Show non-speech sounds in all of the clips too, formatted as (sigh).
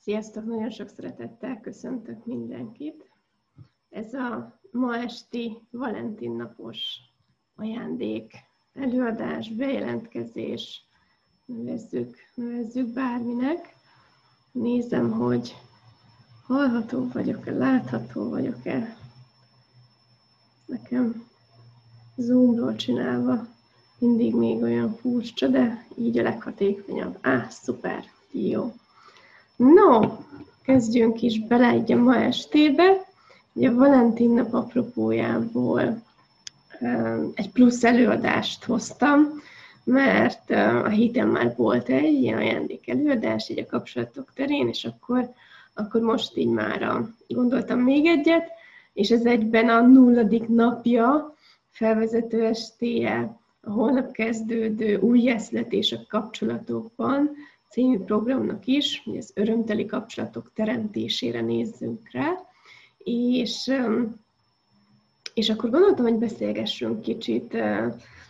Sziasztok, nagyon sok szeretettel köszöntök mindenkit. Ez a ma esti Valentin napos ajándék, előadás, bejelentkezés, nevezzük, nevezzük bárminek. Nézem, hogy hallható vagyok-e, látható vagyok-e. Nekem Zoomról csinálva mindig még olyan furcsa, de így a leghatékonyabb. Á, szuper, jó. No, kezdjünk is bele egy ma estébe. Ugye a Valentin nap apropójából egy plusz előadást hoztam, mert a héten már volt egy ilyen ajándék előadás, egy a kapcsolatok terén, és akkor, akkor most így már gondoltam még egyet, és ez egyben a nulladik napja felvezető estéje a holnap kezdődő új eszletés a kapcsolatokban, című programnak is, hogy az örömteli kapcsolatok teremtésére nézzünk rá, és, és akkor gondoltam, hogy beszélgessünk kicsit.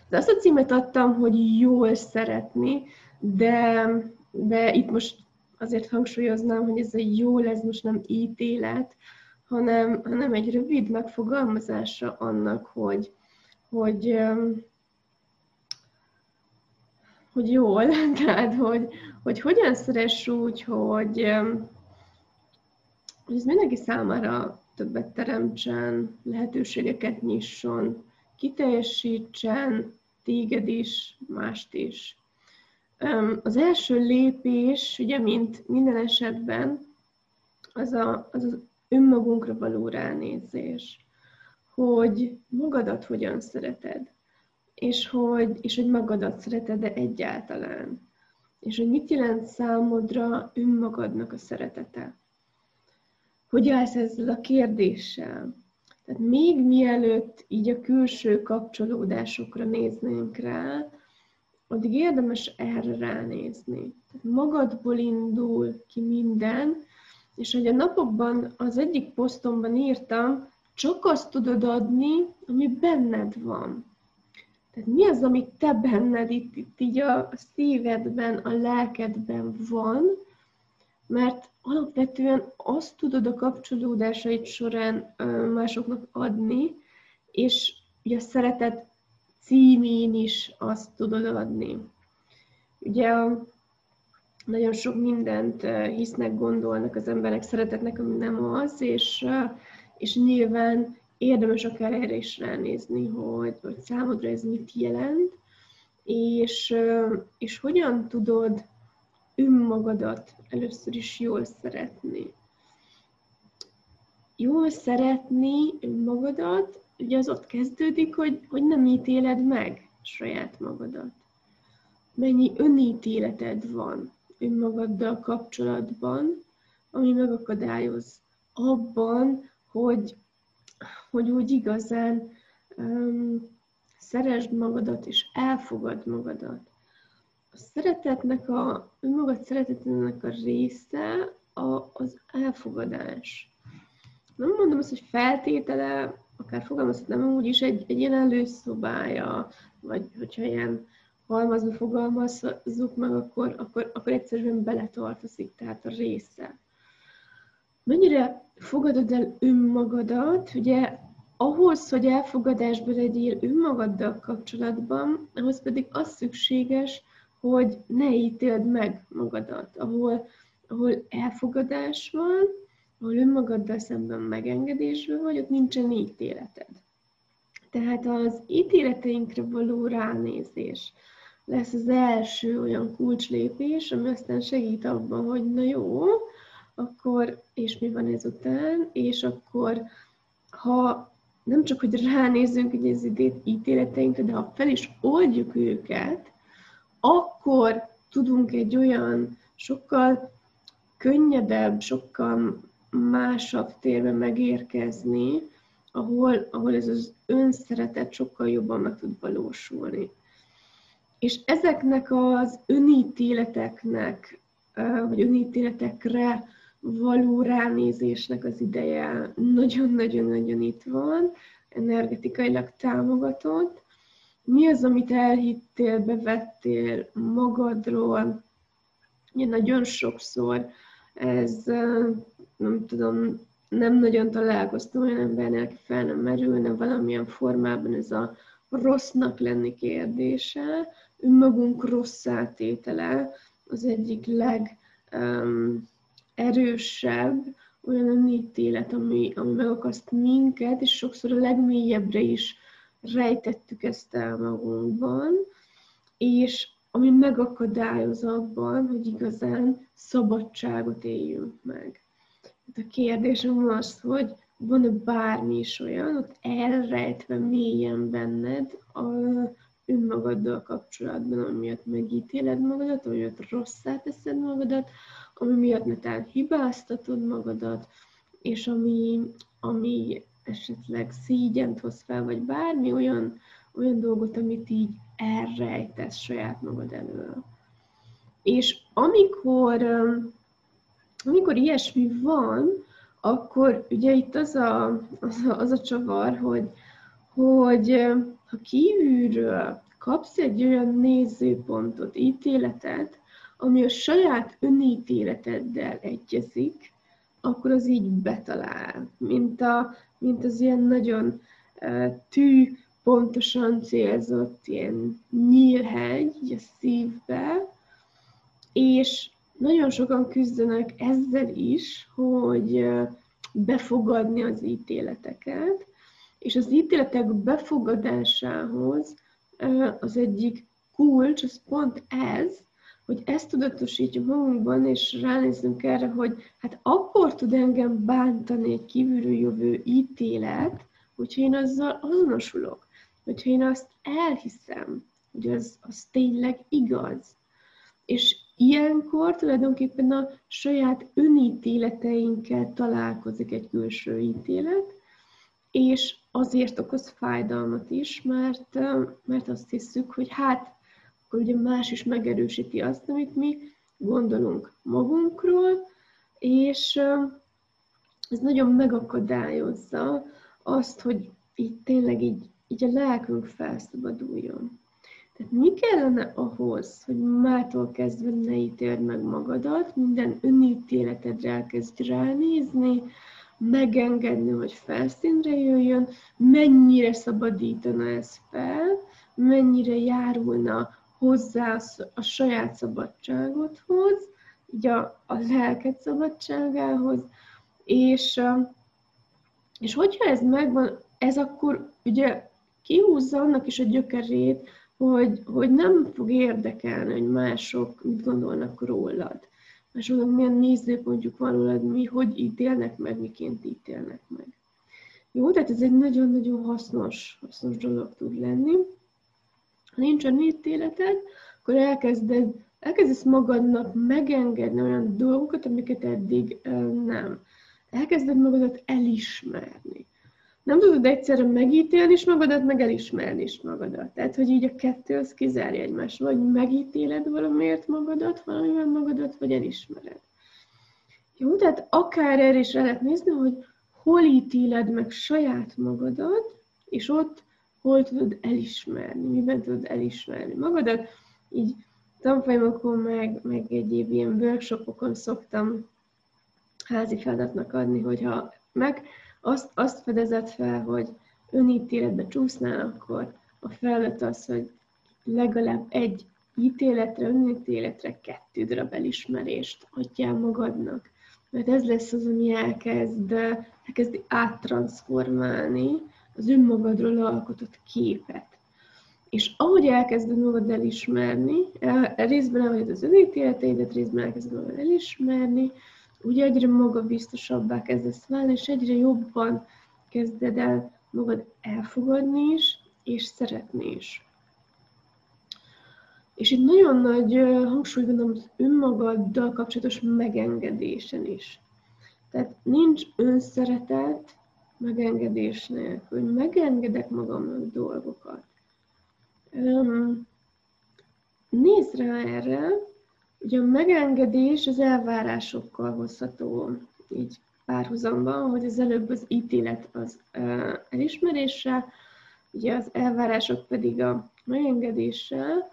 De azt a címet adtam, hogy jól szeretni, de, de itt most azért hangsúlyoznám, hogy ez a jól, ez most nem ítélet, hanem, hanem egy rövid megfogalmazása annak, hogy, hogy, hogy jól, (laughs) tehát hogy, hogy hogyan szeress úgy, hogy, ez mindenki számára többet teremtsen, lehetőségeket nyisson, kiteljesítsen, téged is, mást is. Az első lépés, ugye, mint minden esetben, az a, az, az önmagunkra való ránézés, hogy magadat hogyan szereted, és hogy, és hogy magadat szereted-e egyáltalán és hogy mit jelent számodra önmagadnak a szeretete. Hogy állsz ezzel a kérdéssel? Tehát még mielőtt így a külső kapcsolódásokra néznénk rá, addig érdemes erre ránézni. Tehát magadból indul ki minden, és hogy a napokban az egyik posztomban írtam, csak azt tudod adni, ami benned van. Tehát mi az, amit te benned itt, itt így a szívedben, a lelkedben van, mert alapvetően azt tudod a kapcsolódásaid során másoknak adni, és ugye a szeretet címén is azt tudod adni. Ugye nagyon sok mindent hisznek, gondolnak az emberek szeretetnek, ami nem az, és, és nyilván érdemes akár erre is ránézni, hogy, hogy számodra ez mit jelent, és, és hogyan tudod önmagadat először is jól szeretni. Jól szeretni önmagadat, ugye az ott kezdődik, hogy, hogy nem ítéled meg saját magadat. Mennyi önítéleted van önmagaddal kapcsolatban, ami megakadályoz abban, hogy hogy úgy igazán um, szeresd magadat és elfogad magadat. A szeretetnek a, önmagad szeretetnek a része a, az elfogadás. Nem mondom azt, hogy feltétele, akár fogalmazhatnám úgy is egy, egy ilyen előszobája, vagy hogyha ilyen halmazva fogalmazzuk meg, akkor, akkor, akkor egyszerűen beletartozik, tehát a része. Mennyire fogadod el önmagadat, ugye ahhoz, hogy elfogadásba legyél önmagaddal kapcsolatban, ahhoz pedig az szükséges, hogy ne ítéld meg magadat, ahol, ahol elfogadás van, ahol önmagaddal szemben megengedésben vagy, ott nincsen ítéleted. Tehát az ítéleteinkre való ránézés lesz az első olyan kulcslépés, ami aztán segít abban, hogy na jó, akkor és mi van ezután, és akkor ha nem csak, hogy ránézünk hogy az ítéleteinkre, de ha fel is oldjuk őket, akkor tudunk egy olyan sokkal könnyedebb, sokkal másabb térbe megérkezni, ahol, ahol ez az önszeretet sokkal jobban meg tud valósulni. És ezeknek az önítéleteknek, vagy önítéletekre való ránézésnek az ideje nagyon-nagyon-nagyon itt van, energetikailag támogatott. Mi az, amit elhittél, bevettél magadról? Ugye nagyon sokszor ez nem tudom, nem nagyon találkoztam olyan embernél, aki fel nem merülne valamilyen formában ez a rossznak lenni kérdése, önmagunk rossz átétele az egyik legerősebb um, olyan önítélet, ami, ami megakaszt minket, és sokszor a legmélyebbre is rejtettük ezt el magunkban, és ami megakadályoz abban, hogy igazán szabadságot éljünk meg. Hát a kérdésem az, hogy van-e bármi is olyan, ott elrejtve mélyen benned a önmagaddal kapcsolatban, ami miatt megítéled magadat, ami miatt rosszá teszed magadat, ami miatt netán hibáztatod magadat, és ami, ami esetleg szígyent hoz fel, vagy bármi olyan, olyan dolgot, amit így elrejtesz saját magad elől. És amikor, amikor ilyesmi van, akkor ugye itt az a, az a, az a csavar, hogy, hogy ha kívülről kapsz egy olyan nézőpontot, ítéletet, ami a saját önítéleteddel egyezik, akkor az így betalál, mint, a, mint az ilyen nagyon tű, pontosan célzott ilyen nyílhegy a szívbe, és nagyon sokan küzdenek ezzel is, hogy befogadni az ítéleteket, és az ítéletek befogadásához az egyik kulcs, az pont ez, hogy ezt tudatosítjuk magunkban, és ránézzünk erre, hogy hát akkor tud engem bántani egy kívülről jövő ítélet, hogyha én azzal azonosulok, hogyha én azt elhiszem, hogy az, az tényleg igaz. És ilyenkor tulajdonképpen a saját önítéleteinkkel találkozik egy külső ítélet, és azért okoz fájdalmat is, mert, mert azt hiszük, hogy hát akkor ugye más is megerősíti azt, amit mi gondolunk magunkról, és ez nagyon megakadályozza azt, hogy így tényleg így, így a lelkünk felszabaduljon. Tehát mi kellene ahhoz, hogy mától kezdve ne ítéld meg magadat, minden önítéletedre elkezd ránézni, megengedni, hogy felszínre jöjjön, mennyire szabadítana ez fel, mennyire járulna hozzá a saját szabadságodhoz, így a, a lelked szabadságához, és, és hogyha ez megvan, ez akkor ugye kihúzza annak is a gyökerét, hogy, hogy nem fog érdekelni, hogy mások mit gondolnak rólad. Másoknak milyen nézőpontjuk van rólad, mi hogy ítélnek meg, miként ítélnek meg. Jó, tehát ez egy nagyon-nagyon hasznos, hasznos dolog tud lenni. Ha nincs a ítéleted, akkor elkezded, elkezdesz magadnak megengedni olyan dolgokat, amiket eddig nem. Elkezded magadat elismerni nem tudod egyszerre megítélni is magadat, meg elismerni is magadat. Tehát, hogy így a kettő az kizárja egymást. Vagy megítéled valamiért magadat, valamivel magadat, vagy elismered. Jó, tehát akár erre is lehet nézni, hogy hol ítéled meg saját magadat, és ott hol tudod elismerni, miben tudod elismerni magadat. Így tanfolyamokon, meg, meg egyéb ilyen workshopokon szoktam házi feladatnak adni, hogyha meg azt, azt fedezett fel, hogy önítéletbe csúsznál, akkor a feladat az, hogy legalább egy ítéletre, önítéletre kettő darab elismerést adjál magadnak. Mert ez lesz az, ami elkezd, elkezdi áttranszformálni az önmagadról alkotott képet. És ahogy elkezded magad elismerni, részben ahogy az önítéleteidet, részben elkezded magad elismerni, úgy egyre magabiztosabbá kezdesz válni, és egyre jobban kezded el magad elfogadni is, és szeretni is. És itt nagyon nagy hangsúly van az önmagaddal kapcsolatos megengedésen is. Tehát nincs önszeretet megengedés nélkül, hogy megengedek magamnak dolgokat. Nézd rá erre, Ugye a megengedés az elvárásokkal hozható így párhuzamban, hogy az előbb az ítélet az elismeréssel, ugye az elvárások pedig a megengedéssel,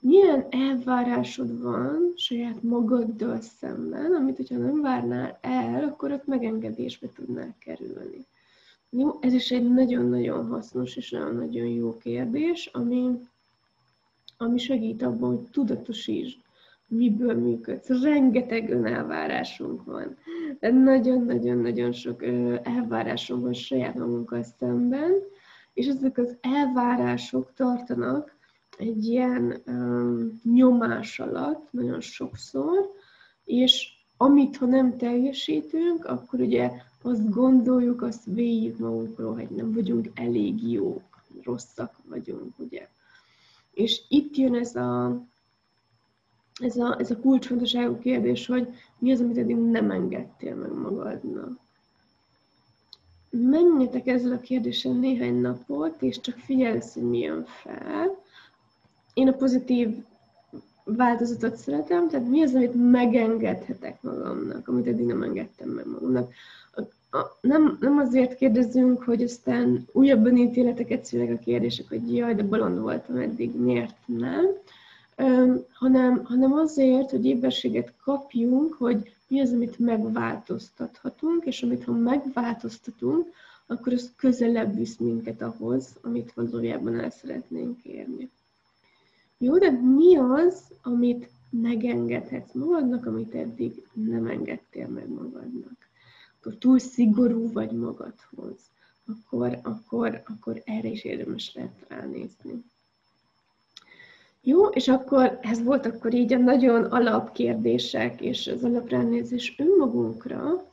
milyen elvárásod van saját magaddal szemben, amit, hogyha nem várnál el, akkor ott megengedésbe tudnál kerülni. Jó, ez is egy nagyon-nagyon hasznos és nagyon-nagyon jó kérdés, ami, ami segít abban, hogy tudatosítsd, miből működsz. Rengeteg önelvárásunk van. De nagyon-nagyon-nagyon sok elvárásunk van saját magunkkal szemben, és ezek az elvárások tartanak egy ilyen um, nyomás alatt nagyon sokszor, és amit ha nem teljesítünk, akkor ugye azt gondoljuk, azt véljük magunkról, hogy nem vagyunk elég jók, rosszak vagyunk, ugye. És itt jön ez a, ez a, ez a kulcsfontosságú kérdés, hogy mi az, amit eddig nem engedtél meg magadnak. Menjetek ezzel a kérdéssel néhány napot, és csak figyelsz, hogy mi jön fel. Én a pozitív változatot szeretem, tehát mi az, amit megengedhetek magamnak, amit eddig nem engedtem meg magamnak. A, a, nem, nem azért kérdezünk, hogy aztán újabban ítéleteket szülnek a kérdések, hogy jaj, de bolond voltam eddig, miért nem, um, hanem, hanem azért, hogy éberséget kapjunk, hogy mi az, amit megváltoztathatunk, és amit ha megváltoztatunk, akkor az közelebb visz minket ahhoz, amit valójában el szeretnénk érni. Jó, de mi az, amit megengedhetsz magadnak, amit eddig nem engedtél meg magadnak? Akkor túl szigorú vagy magadhoz, akkor, akkor, akkor erre is érdemes lehet ránézni. Jó, és akkor ez volt akkor így a nagyon alapkérdések és az alapránézés önmagunkra,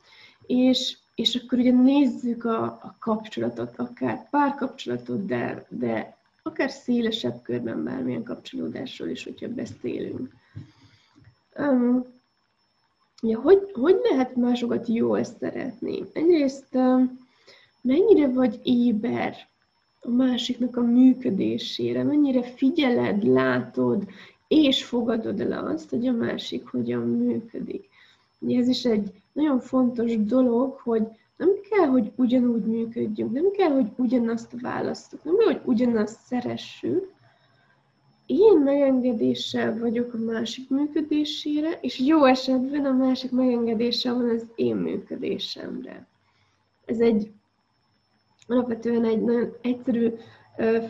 és, és akkor ugye nézzük a, a kapcsolatot, akár párkapcsolatot, de, de akár szélesebb körben bármilyen kapcsolódásról is, hogyha beszélünk. Um, ja, hogy, hogy lehet másokat jól szeretni? Egyrészt um, mennyire vagy éber a másiknak a működésére, mennyire figyeled, látod, és fogadod el azt, hogy a másik hogyan működik. Ugye ez is egy nagyon fontos dolog, hogy nem kell, hogy ugyanúgy működjünk, nem kell, hogy ugyanazt választok, nem kell, hogy ugyanazt szeressük. Én megengedéssel vagyok a másik működésére, és jó esetben a másik megengedéssel van az én működésemre. Ez egy alapvetően egy nagyon egyszerű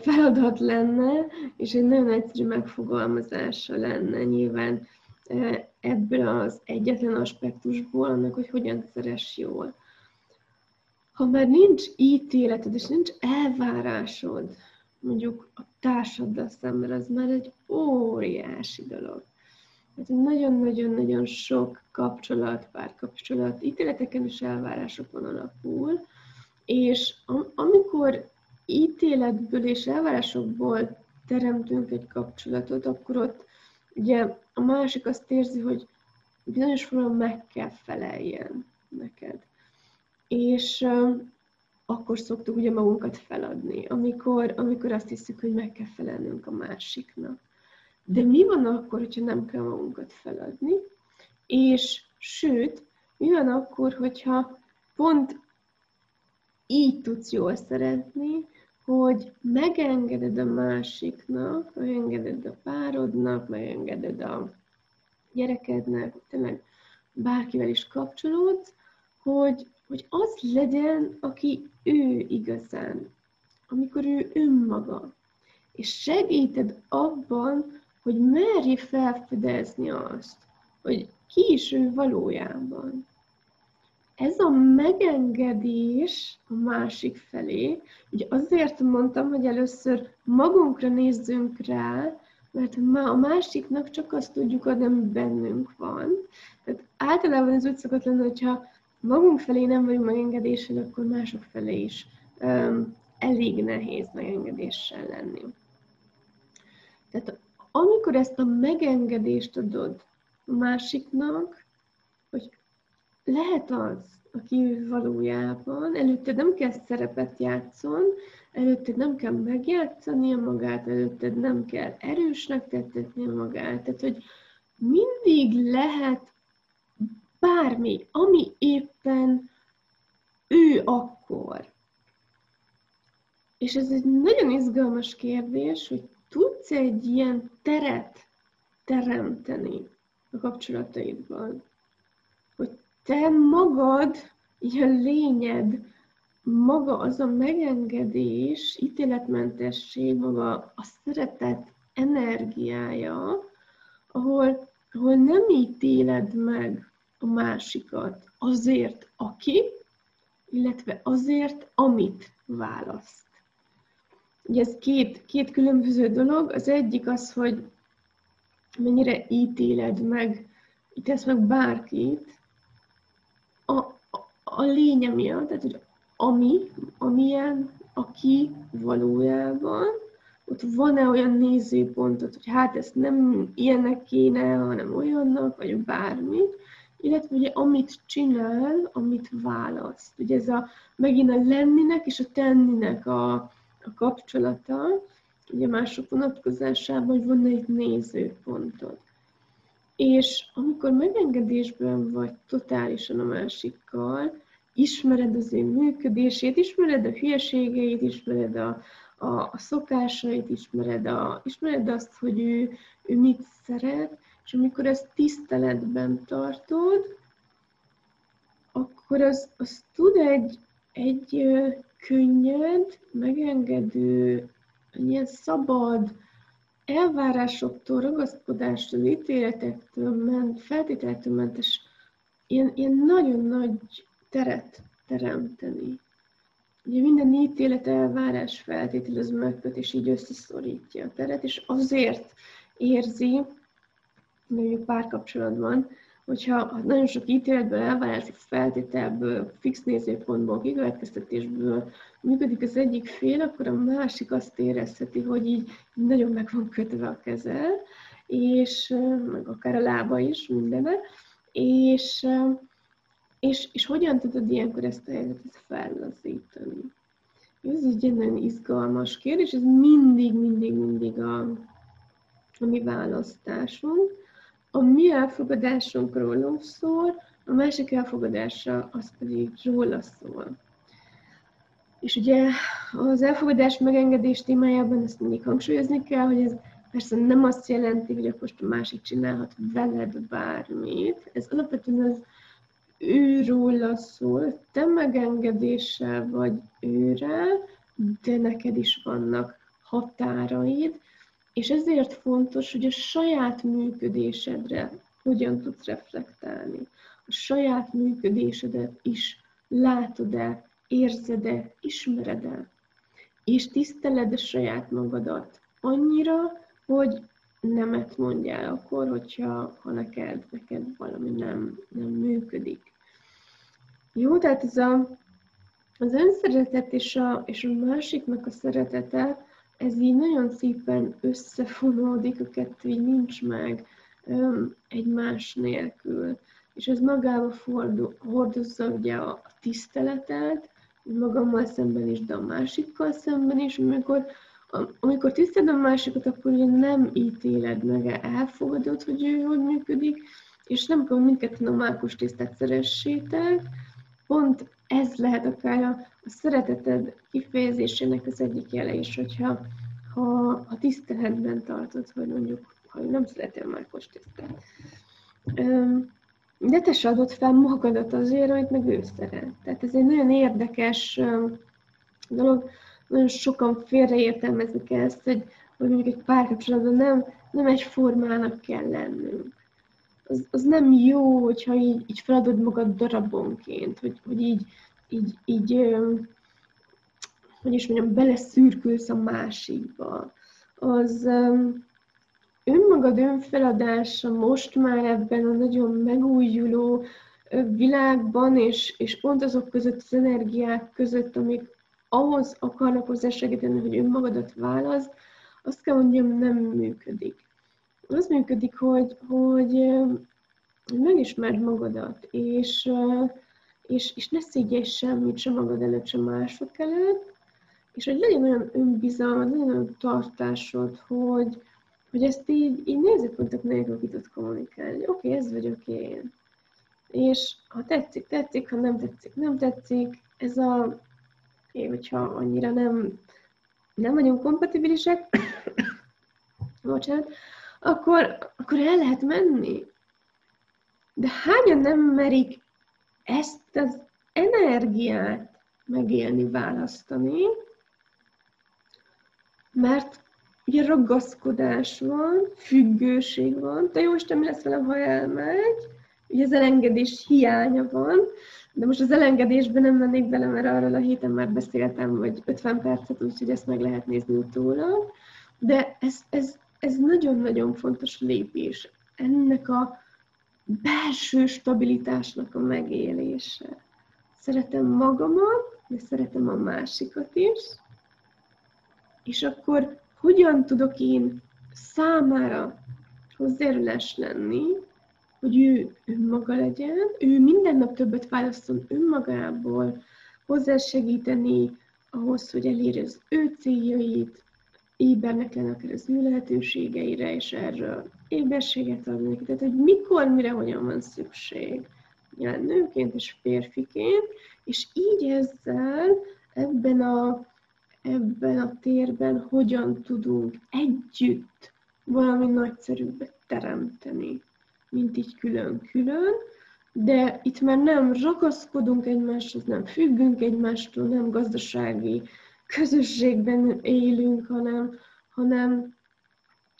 feladat lenne, és egy nagyon egyszerű megfogalmazása lenne nyilván ebből az egyetlen aspektusból, annak, hogy hogyan szeres jól ha már nincs ítéleted, és nincs elvárásod, mondjuk a társaddal szemben, az már egy óriási dolog. Hát nagyon-nagyon-nagyon sok kapcsolat, párkapcsolat, ítéleteken és elvárásokon alapul, és amikor ítéletből és elvárásokból teremtünk egy kapcsolatot, akkor ott ugye a másik azt érzi, hogy bizonyos formában meg kell feleljen neked és akkor szoktuk ugye magunkat feladni, amikor, amikor azt hiszük, hogy meg kell felelnünk a másiknak. De mi van akkor, hogyha nem kell magunkat feladni? És sőt, mi van akkor, hogyha pont így tudsz jól szeretni, hogy megengeded a másiknak, megengeded a párodnak, megengeded a gyerekednek, tényleg bárkivel is kapcsolódsz, hogy hogy az legyen, aki ő igazán, amikor ő önmaga. És segíted abban, hogy merj felfedezni azt, hogy ki is ő valójában. Ez a megengedés a másik felé, ugye azért mondtam, hogy először magunkra nézzünk rá, mert a másiknak csak azt tudjuk adni, ami bennünk van. Tehát általában ez úgy szokott lenni, hogyha magunk felé nem vagyunk megengedéssel, akkor mások felé is um, elég nehéz megengedéssel lenni. Tehát amikor ezt a megengedést adod másiknak, hogy lehet az, aki valójában, előtte nem kell szerepet játszon, előtte nem kell megjátszania magát, előtte nem kell erősnek tettetni magát, tehát hogy mindig lehet bármi, ami éppen ő akkor. És ez egy nagyon izgalmas kérdés, hogy tudsz egy ilyen teret teremteni a kapcsolataidban. Hogy te magad, a lényed, maga az a megengedés, ítéletmentesség, maga a szeretet energiája, ahol, ahol nem ítéled meg a másikat azért, aki, illetve azért, amit választ. Ugye ez két, két különböző dolog. Az egyik az, hogy mennyire ítéled meg, ítélsz meg bárkit a, a, a lénye miatt, tehát hogy ami, amilyen, aki valójában, ott van-e olyan nézőpontot, hogy hát ezt nem ilyenek kéne, hanem olyannak, vagy bármit, illetve ugye amit csinál, amit választ. Ugye ez a megint a lenninek és a tenninek a, a kapcsolata, ugye mások vonatkozásában, hogy van egy nézőpontod. És amikor megengedésben vagy totálisan a másikkal, ismered az ő működését, ismered a hülyeségeit, ismered a, a, a szokásait, ismered, a, ismered azt, hogy ő, ő mit szeret, és amikor ezt tiszteletben tartod, akkor az, az tud egy, egy könnyed, megengedő, ilyen szabad, elvárásoktól, ragaszkodástól, ítéletektől ment, feltételektől mentes, ilyen, ilyen nagyon nagy teret teremteni. Ugye minden ítélet elvárás feltételez megköt, és így összeszorítja a teret, és azért érzi, mondjuk párkapcsolatban, hogyha nagyon sok ítéletből, elvárások feltételből, fix nézőpontból, kikövetkeztetésből működik az egyik fél, akkor a másik azt érezheti, hogy így nagyon meg van kötve a keze, és meg akár a lába is, mindene, és, és, és hogyan tudod ilyenkor ezt a helyzetet fellazítani? Ez egy nagyon izgalmas kérdés, ez mindig, mindig, mindig a, a mi választásunk. A mi elfogadásunk rólunk szól, a másik elfogadása az pedig róla szól. És ugye az elfogadás megengedés témájában ezt mindig hangsúlyozni kell, hogy ez persze nem azt jelenti, hogy akkor most a másik csinálhat veled bármit. Ez alapvetően az őróla szól, te megengedéssel vagy őre, de neked is vannak határaid, és ezért fontos, hogy a saját működésedre hogyan tudsz reflektálni. A saját működésedet is látod-e, érzed-e, ismered-e, és tiszteled a saját magadat annyira, hogy nemet mondjál akkor, hogyha ha neked, neked valami nem, nem működik. Jó, tehát ez a, az önszeretet és a, és a másiknak a szeretete, ez így nagyon szépen összefonódik, a kettő így nincs meg egymás nélkül. És ez magába fordul, hordozza ugye a, tiszteletet, magammal szemben is, de a másikkal szemben is, amikor, amikor tiszteled a másikat, akkor ugye nem ítéled meg, elfogadod, hogy ő hogy működik, és nem kell mindketten a mákos tisztát szeressétek, pont ez lehet akár a, a szereteted kifejezésének az egyik jele is, hogyha ha, ha tiszteletben tartod, hogy mondjuk, ha nem szeretél Márkos tisztelt. De te se adod fel magadat azért, amit meg ő szeret. Tehát ez egy nagyon érdekes dolog, nagyon sokan félreértelmezik ezt, hogy, hogy mondjuk egy párkapcsolatban nem, nem egy formának kell lennünk. Az, az nem jó, hogyha így, így feladod magad darabonként, hogy, hogy így így, így hogy is mondjam, beleszürkülsz a másikba. Az önmagad önfeladása most már ebben a nagyon megújuló világban, és, és pont azok között az energiák között, amik ahhoz akarnak hozzá segíteni, hogy önmagadat válasz, azt kell mondjam, nem működik. Az működik, hogy, hogy megismerd magadat, és, és, és ne szégyelj semmit, sem magad előtt, sem mások előtt, és hogy legyen olyan önbizalmad, legyen olyan tartásod, hogy, hogy ezt így, így nézőpontok nélkül ki tud kommunikálni. Oké, okay, ez vagyok én. És ha tetszik, tetszik, ha nem tetszik, nem tetszik. Ez a, én, hogyha annyira nem, nem vagyunk kompatibilisek, (coughs) bocsánat, akkor, akkor el lehet menni. De hányan nem merik ezt az energiát megélni, választani, mert ugye ragaszkodás van, függőség van, te jó Isten, mi lesz velem, ha elmegy, ugye az elengedés hiánya van, de most az elengedésben nem mennék bele, mert arról a héten már beszéltem, vagy 50 percet, úgyhogy ezt meg lehet nézni utólag. De ez, ez, ez nagyon-nagyon fontos lépés. Ennek a belső stabilitásnak a megélése. Szeretem magamat, de szeretem a másikat is. És akkor hogyan tudok én számára hozzájárulás lenni, hogy ő önmaga legyen, ő minden nap többet válaszol önmagából, hozzásegíteni ahhoz, hogy elérje az ő céljait, ébernek lenni akár az ő lehetőségeire, és erről éberséget adni neki. Tehát, hogy mikor, mire, hogyan van szükség. Jelen nőként és férfiként, és így ezzel ebben a, ebben a térben hogyan tudunk együtt valami nagyszerűbbet teremteni mint így külön-külön, de itt már nem ragaszkodunk egymáshoz, nem függünk egymástól, nem gazdasági közösségben élünk, hanem, hanem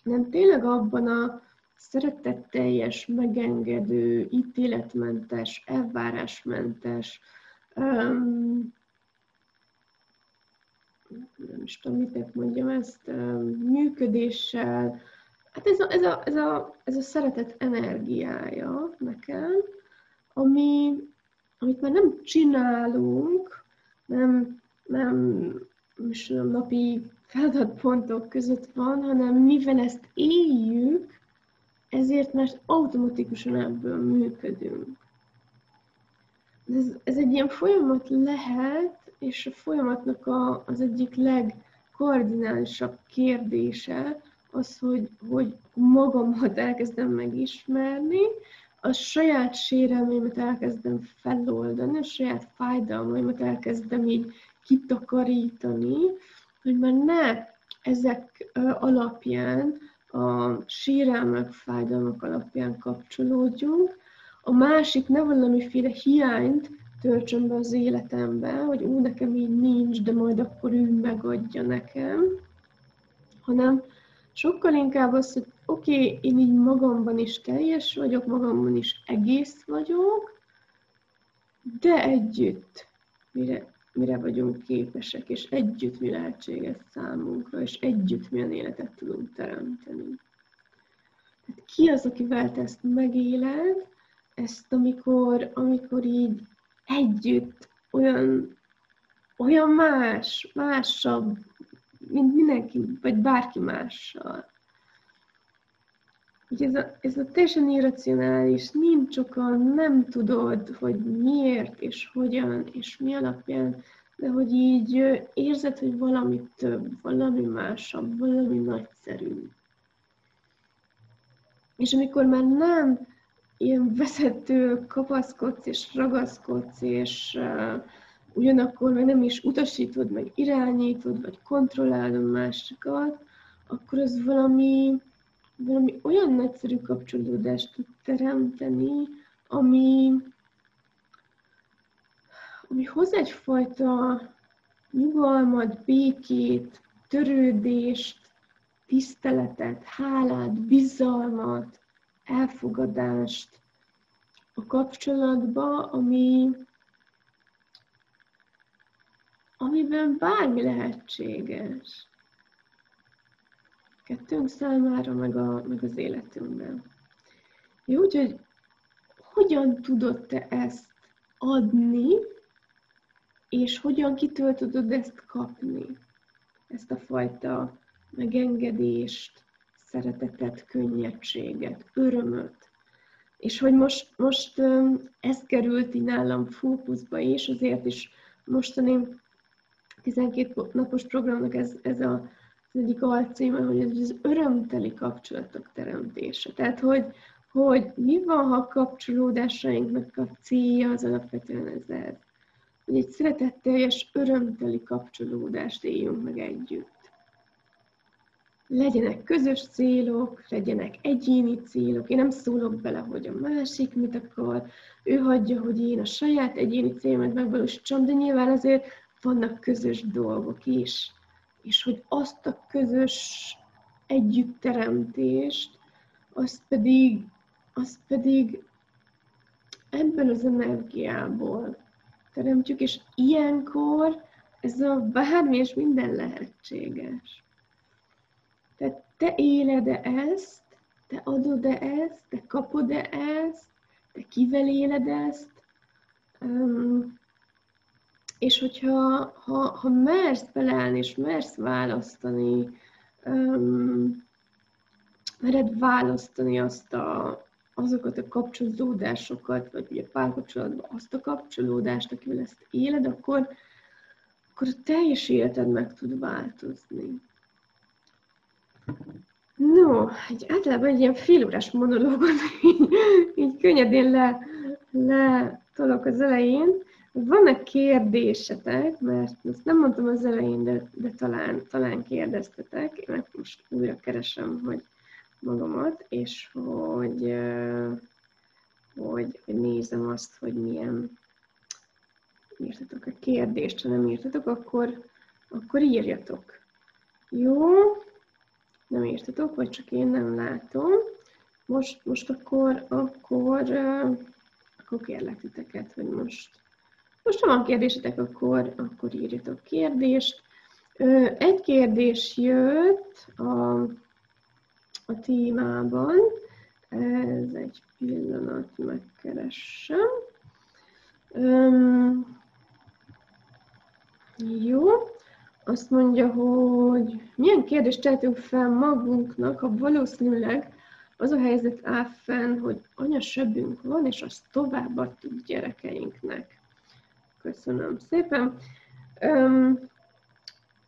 nem tényleg abban a szeretetteljes, megengedő, ítéletmentes, elvárásmentes, um, nem is tudom, mit mondjam ezt, um, működéssel, Hát ez a, ez a, ez a, ez a szeretet energiája nekem, ami, amit már nem csinálunk, nem, nem napi feladatpontok között van, hanem mivel ezt éljük, ezért már automatikusan ebből működünk. Ez, ez egy ilyen folyamat lehet, és a folyamatnak a, az egyik legkoordinálisabb kérdése, az, hogy, hogy magamat elkezdem megismerni, a saját sérelmeimet elkezdem feloldani, a saját fájdalmaimat elkezdem így kitakarítani, hogy már ne ezek alapján, a sérelmek, fájdalmak alapján kapcsolódjunk, a másik ne valamiféle hiányt töltsön be az életembe, hogy ú, nekem így nincs, de majd akkor ő megadja nekem, hanem Sokkal inkább az, hogy oké, okay, én így magamban is teljes vagyok, magamban is egész vagyok, de együtt mire, mire vagyunk képesek, és együtt mi lehetséges számunkra, és együtt milyen életet tudunk teremteni. Tehát ki az, akivel te ezt megéled, ezt amikor, amikor így együtt olyan, olyan más, másabb mint mindenki, vagy bárki mással. Ugye ez a, ez a teljesen irracionális, nincs oka, nem tudod, hogy miért, és hogyan, és mi alapján, de hogy így érzed, hogy valami több, valami másabb, valami nagyszerű. És amikor már nem ilyen vezető kapaszkodsz és ragaszkodsz, és uh, ugyanakkor meg nem is utasítod, meg irányítod, vagy kontrollálod másikat, akkor az valami, valami olyan nagyszerű kapcsolódást tud teremteni, ami, ami hoz egyfajta nyugalmat, békét, törődést, tiszteletet, hálát, bizalmat, elfogadást a kapcsolatba, ami, amiben bármi lehetséges. Kettőnk számára, meg, a, meg az életünkben. Jó, úgyhogy hogyan tudod te ezt adni, és hogyan kitől tudod ezt kapni? Ezt a fajta megengedést, szeretetet, könnyedséget, örömöt. És hogy most, most ez került így nálam fókuszba is, azért is mostani 12 napos programnak ez, ez a, az egyik alcíme, hogy ez az örömteli kapcsolatok teremtése. Tehát, hogy, hogy mi van, ha a kapcsolódásainknak a célja az alapvetően ez ez. Hogy egy szeretetteljes, örömteli kapcsolódást éljünk meg együtt. legyenek közös célok, legyenek egyéni célok. Én nem szólok bele, hogy a másik mit akar, ő hagyja, hogy én a saját egyéni célomat megvalósítsam, de nyilván azért vannak közös dolgok is. És hogy azt a közös együttteremtést, azt pedig, azt pedig ebből az energiából teremtjük, és ilyenkor ez a bármi és minden lehetséges. Tehát te éled-e ezt, te adod-e ezt, te kapod-e ezt, te kivel éled ezt, um, és hogyha ha, ha mersz beleállni, és mersz választani, um, mered választani azt a, azokat a kapcsolódásokat, vagy ugye párkapcsolatban azt a kapcsolódást, akivel ezt éled, akkor, akkor a teljes életed meg tud változni. No, egy általában egy ilyen félórás monológot így, így könnyedén le, le tolok az elején. Vannak kérdésetek, mert ezt nem mondtam az elején, de, de talán, talán kérdeztetek. Én most újra keresem, hogy magamat, és hogy, hogy, hogy nézem azt, hogy milyen írtatok a kérdést, ha nem írtatok, akkor, akkor írjatok. Jó, nem írtatok, vagy csak én nem látom. Most, most akkor, akkor, akkor kérlek titeket, hogy most, most ha van kérdésetek, akkor, akkor írjatok kérdést. Egy kérdés jött a, a témában, ez egy pillanat, megkeressem. Um, jó, azt mondja, hogy milyen kérdést tehetünk fel magunknak, ha valószínűleg az a helyzet áll fenn, hogy anyasebünk van, és azt továbbadtuk gyerekeinknek. Köszönöm szépen. Um,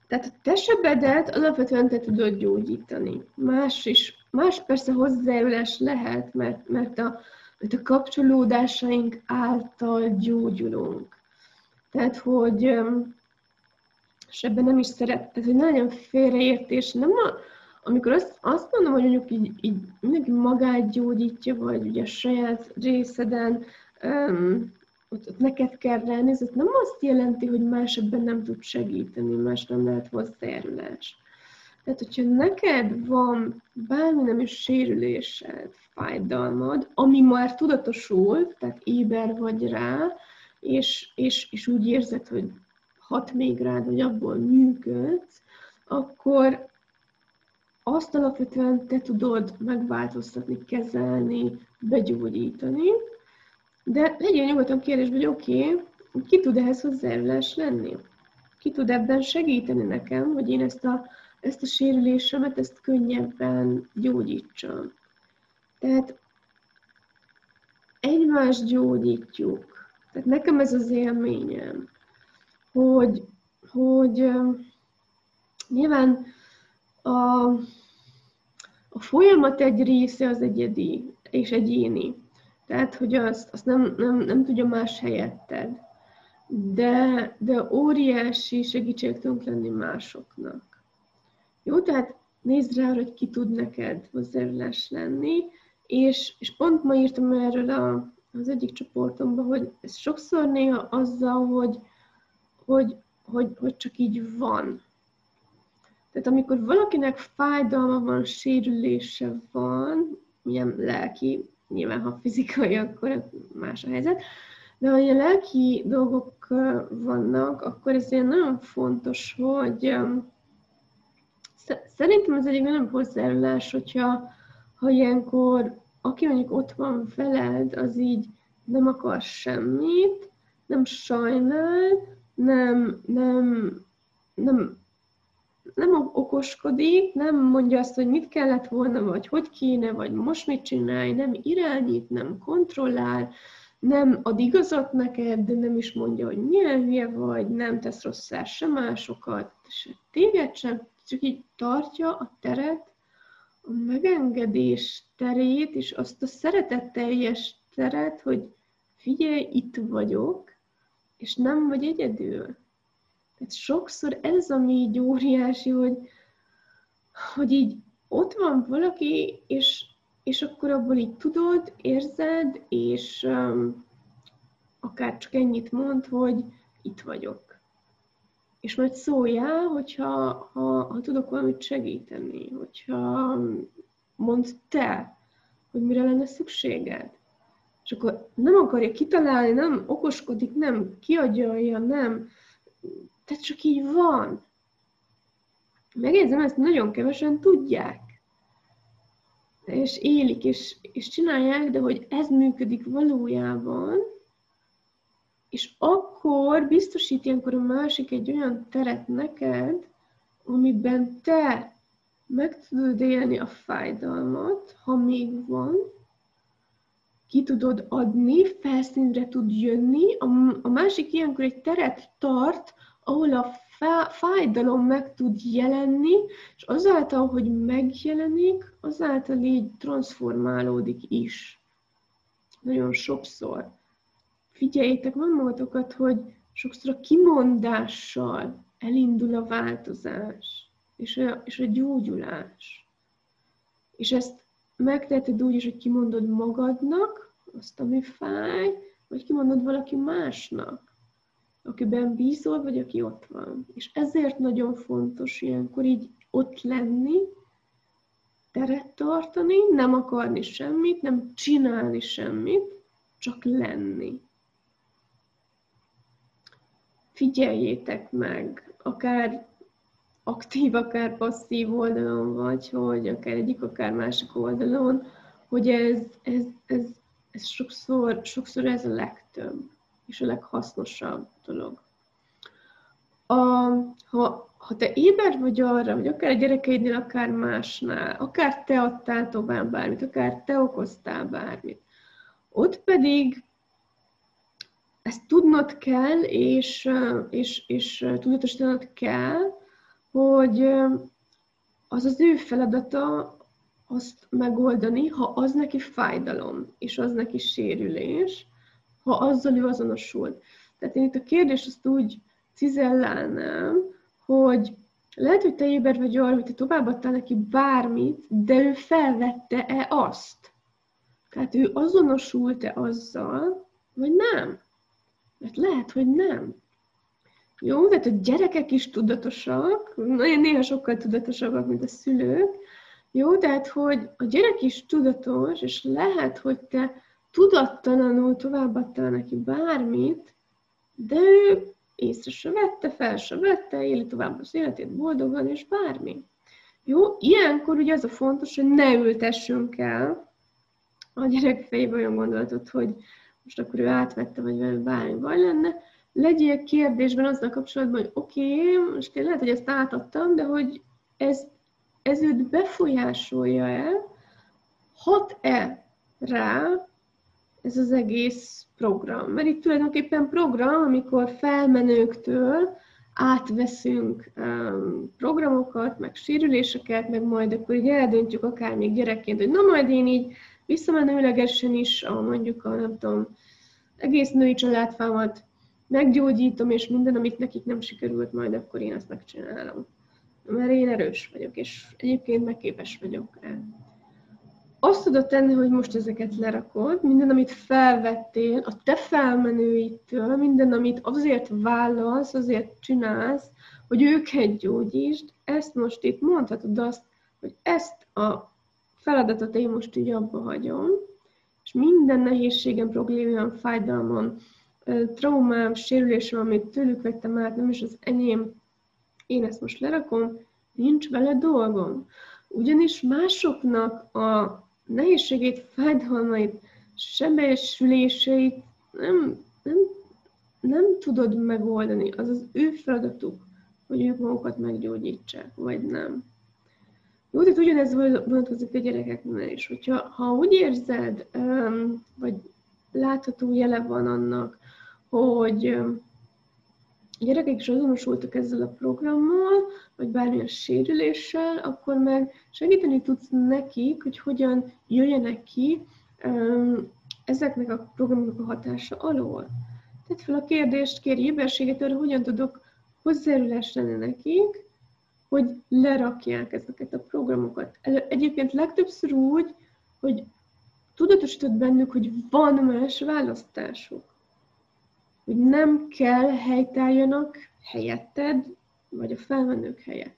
tehát a te sebedet alapvetően te tudod gyógyítani. Más is, más persze hozzájárulás lehet, mert, mert, a, mert a kapcsolódásaink által gyógyulunk. Tehát, hogy um, és ebben nem is szeret, ez egy nagyon félreértés. Nem a, amikor azt, azt mondom, hogy mondjuk így, így mindenki magát gyógyítja, vagy ugye a saját részeden, um, ott, ott neked kell ránézni, ez nem azt jelenti, hogy más ebben nem tud segíteni, más nem lehet hozzájárulás. Tehát, hogyha neked van bármi nem is sérülésed, fájdalmad, ami már tudatosult, tehát éber vagy rá, és, és, és úgy érzed, hogy hat még rád, hogy abból működsz, akkor azt alapvetően te tudod megváltoztatni, kezelni, begyógyítani, de legyen nyugodtan kérdés, hogy oké, okay, ki tud ehhez hozzájárulás lenni? Ki tud ebben segíteni nekem, hogy én ezt a, ezt a sérülésemet, ezt könnyebben gyógyítsam? Tehát egymást gyógyítjuk. Tehát nekem ez az élményem hogy, hogy nyilván a, a folyamat egy része az egyedi és egyéni. Tehát, hogy azt, azt nem, nem, nem tudja más helyetted. De, de óriási segítség tudunk lenni másoknak. Jó, tehát nézd rá, hogy ki tud neked hozzájárulás lenni, és, és pont ma írtam erről a, az egyik csoportomban, hogy ez sokszor néha azzal, hogy, hogy, hogy, hogy csak így van. Tehát amikor valakinek fájdalma van, sérülése van, milyen lelki, nyilván ha fizikai, akkor más a helyzet, de ha ilyen lelki dolgok vannak, akkor ez ilyen nagyon fontos, hogy szerintem ez egyik nagyon hozzájárulás, hogyha ha ilyenkor, aki mondjuk ott van veled, az így nem akar semmit, nem sajnál, nem, nem, nem, nem okoskodik, nem mondja azt, hogy mit kellett volna, vagy hogy kéne, vagy most mit csinálj, nem irányít, nem kontrollál, nem ad igazat neked, de nem is mondja, hogy milyen hülye vagy, nem tesz rosszá se másokat, se téged sem, csak így tartja a teret, a megengedés terét, és azt a szeretetteljes teret, hogy figyelj, itt vagyok, és nem vagy egyedül. Tehát sokszor ez, ami így óriási, hogy hogy így ott van valaki, és, és akkor abból így tudod, érzed, és um, akár csak ennyit mond, hogy itt vagyok. És majd szóljál, hogyha ha, ha tudok valamit segíteni, hogyha mondd te, hogy mire lenne szükséged. És akkor nem akarja kitalálni, nem okoskodik, nem kiagyalja, nem. Tehát csak így van. Megjegyzem, ezt nagyon kevesen tudják. És élik, és, és csinálják, de hogy ez működik valójában, és akkor biztosít ilyenkor a másik egy olyan teret neked, amiben te meg tudod élni a fájdalmat, ha még van, ki tudod adni, felszínre tud jönni, a, a másik ilyenkor egy teret tart, a fájdalom meg tud jelenni, és azáltal, hogy megjelenik, azáltal így transformálódik is. Nagyon sokszor. Figyeljétek meg magatokat, hogy sokszor a kimondással elindul a változás, és a, és a gyógyulás. És ezt megteheted úgy is, hogy kimondod magadnak azt, ami fáj, vagy kimondod valaki másnak akiben bízol, vagy aki ott van. És ezért nagyon fontos ilyenkor így ott lenni, teret tartani, nem akarni semmit, nem csinálni semmit, csak lenni. Figyeljétek meg, akár aktív, akár passzív oldalon vagy, hogy akár egyik, akár másik oldalon, hogy ez, ez, ez, ez sokszor, sokszor ez a legtöbb és a leghasznosabb dolog. A, ha, ha te éber vagy arra, hogy akár a gyerekeidnél, akár másnál, akár te adtál tovább bármit, akár te okoztál bármit, ott pedig ezt tudnod kell, és, és, és tudatosítanod kell, hogy az az ő feladata azt megoldani, ha az neki fájdalom, és az neki sérülés, ha azzal ő azonosul. Tehát én itt a kérdést azt úgy cizellálnám, hogy lehet, hogy te éber vagy arra, hogy te továbbadtál neki bármit, de ő felvette-e azt? Tehát ő azonosult-e azzal, vagy nem? Mert lehet, hogy nem. Jó, tehát a gyerekek is tudatosak, néha sokkal tudatosabbak, mint a szülők. Jó, tehát, hogy a gyerek is tudatos, és lehet, hogy te tudattalanul továbbadtál neki bármit, de ő észre se vette, fel se vette, éli tovább az életét boldogan, és bármi. Jó, ilyenkor ugye az a fontos, hogy ne ültessünk el. A gyerek fejébe olyan gondolatot, hogy most akkor ő átvette, vagy velő bármi baj lenne, legyél kérdésben azzal kapcsolatban, hogy oké, okay, most én lehet, hogy ezt átadtam, de hogy ez, ez őt befolyásolja-e, hat-e rá, ez az egész program. Mert itt tulajdonképpen program, amikor felmenőktől átveszünk programokat, meg sérüléseket, meg majd akkor így eldöntjük akár még gyerekként, hogy na majd én így visszamenőlegesen is, a, mondjuk a nem tudom, egész női családfámat meggyógyítom, és minden, amit nekik nem sikerült, majd akkor én ezt megcsinálom. Mert én erős vagyok, és egyébként megképes vagyok rá azt tudod tenni, hogy most ezeket lerakod, minden, amit felvettél, a te felmenőitől, minden, amit azért vállalsz, azért csinálsz, hogy őket gyógyítsd, ezt most itt mondhatod azt, hogy ezt a feladatot én most így abba hagyom, és minden nehézségem, problémám, fájdalmam, traumám, sérülésem, amit tőlük vettem át, nem is az enyém, én ezt most lerakom, nincs vele dolgom. Ugyanis másoknak a nehézségét, fájdalmait, sebesüléseit nem, nem, nem tudod megoldani. Az az ő feladatuk, hogy ők magukat meggyógyítsák, vagy nem. Jó, tehát ugyanez vonatkozik a gyerekeknél is. Hogyha ha úgy érzed, vagy látható jele van annak, hogy a gyerekek is azonosultak ezzel a programmal, vagy bármilyen sérüléssel, akkor meg segíteni tudsz nekik, hogy hogyan jöjjenek ki ezeknek a programoknak a hatása alól. Tedd fel a kérdést, kérj éberséget arra, hogyan tudok hozzájárulás lenni nekik, hogy lerakják ezeket a programokat. Egyébként legtöbbször úgy, hogy tudatosítod bennük, hogy van más választásuk. Hogy nem kell helytálljanak helyetted, vagy a felmenők helyett.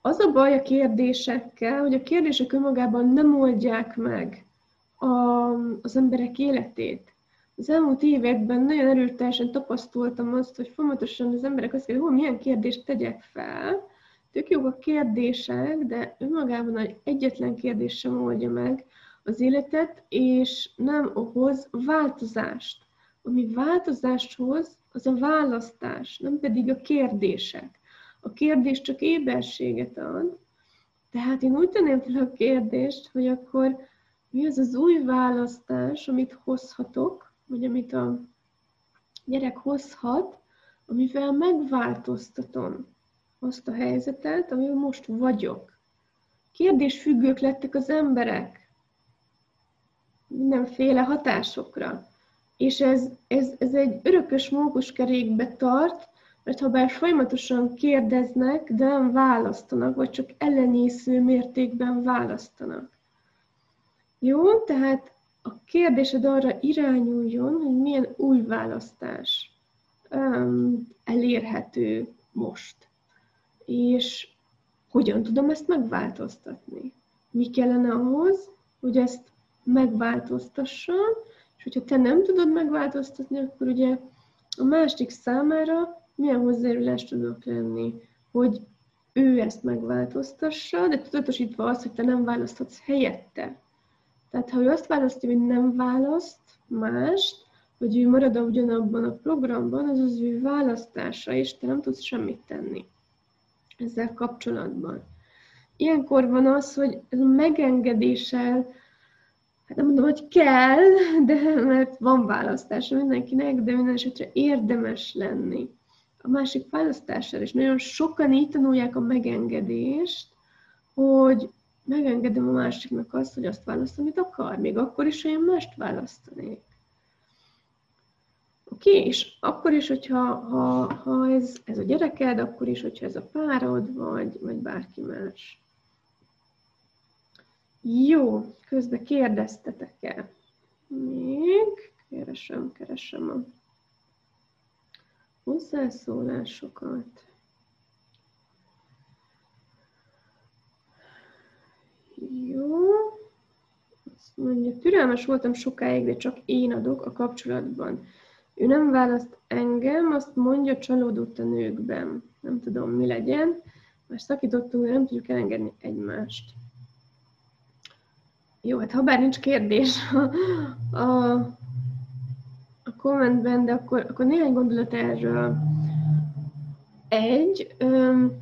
Az a baj a kérdésekkel, hogy a kérdések önmagában nem oldják meg a, az emberek életét. Az elmúlt években nagyon erőteljesen tapasztaltam azt, hogy folyamatosan az emberek azt kérdezik, hogy milyen kérdést tegyek fel. Tök jók a kérdések, de önmagában egy egyetlen kérdés sem oldja meg az életet, és nem okoz változást. Ami változást hoz, az a választás, nem pedig a kérdések. A kérdés csak éberséget ad, tehát én úgy tenném fel a kérdést, hogy akkor mi az az új választás, amit hozhatok, vagy amit a gyerek hozhat, amivel megváltoztatom azt a helyzetet, amiben most vagyok. Kérdésfüggők lettek az emberek mindenféle hatásokra. És ez, ez, ez egy örökös mókuskerékbe tart, mert ha bár folyamatosan kérdeznek, de nem választanak, vagy csak ellenésző mértékben választanak. Jó, tehát a kérdésed arra irányuljon, hogy milyen új választás um, elérhető most. És hogyan tudom ezt megváltoztatni? Mi kellene ahhoz, hogy ezt megváltoztassam, és hogyha te nem tudod megváltoztatni, akkor ugye a másik számára milyen hozzájárulást tudok lenni, hogy ő ezt megváltoztassa, de tudatosítva azt, hogy te nem választhatsz helyette. Tehát ha ő azt választja, hogy nem választ mást, hogy ő marad ugyanabban a programban, az az ő választása, és te nem tudsz semmit tenni ezzel kapcsolatban. Ilyenkor van az, hogy ez megengedéssel, hát nem mondom, hogy kell, de mert van választása mindenkinek, de minden esetre érdemes lenni. A másik választására is nagyon sokan így tanulják a megengedést, hogy megengedem a másiknak azt, hogy azt választ, amit akar, még akkor is, hogy én mást választanék. Oké, és akkor is, hogyha ha, ha ez, ez a gyereked, akkor is, hogyha ez a párod, vagy, vagy bárki más. Jó, közben kérdeztetek-e? Még keresem, keresem a hozzászólásokat. Jó. Azt mondja, türelmes voltam sokáig, de csak én adok a kapcsolatban. Ő nem választ engem, azt mondja, csalódott a nőkben. Nem tudom, mi legyen. Már szakítottunk, de nem tudjuk elengedni egymást. Jó, hát ha bár nincs kérdés a, a, kommentben, de akkor, akkor néhány gondolat erről. Egy, öm,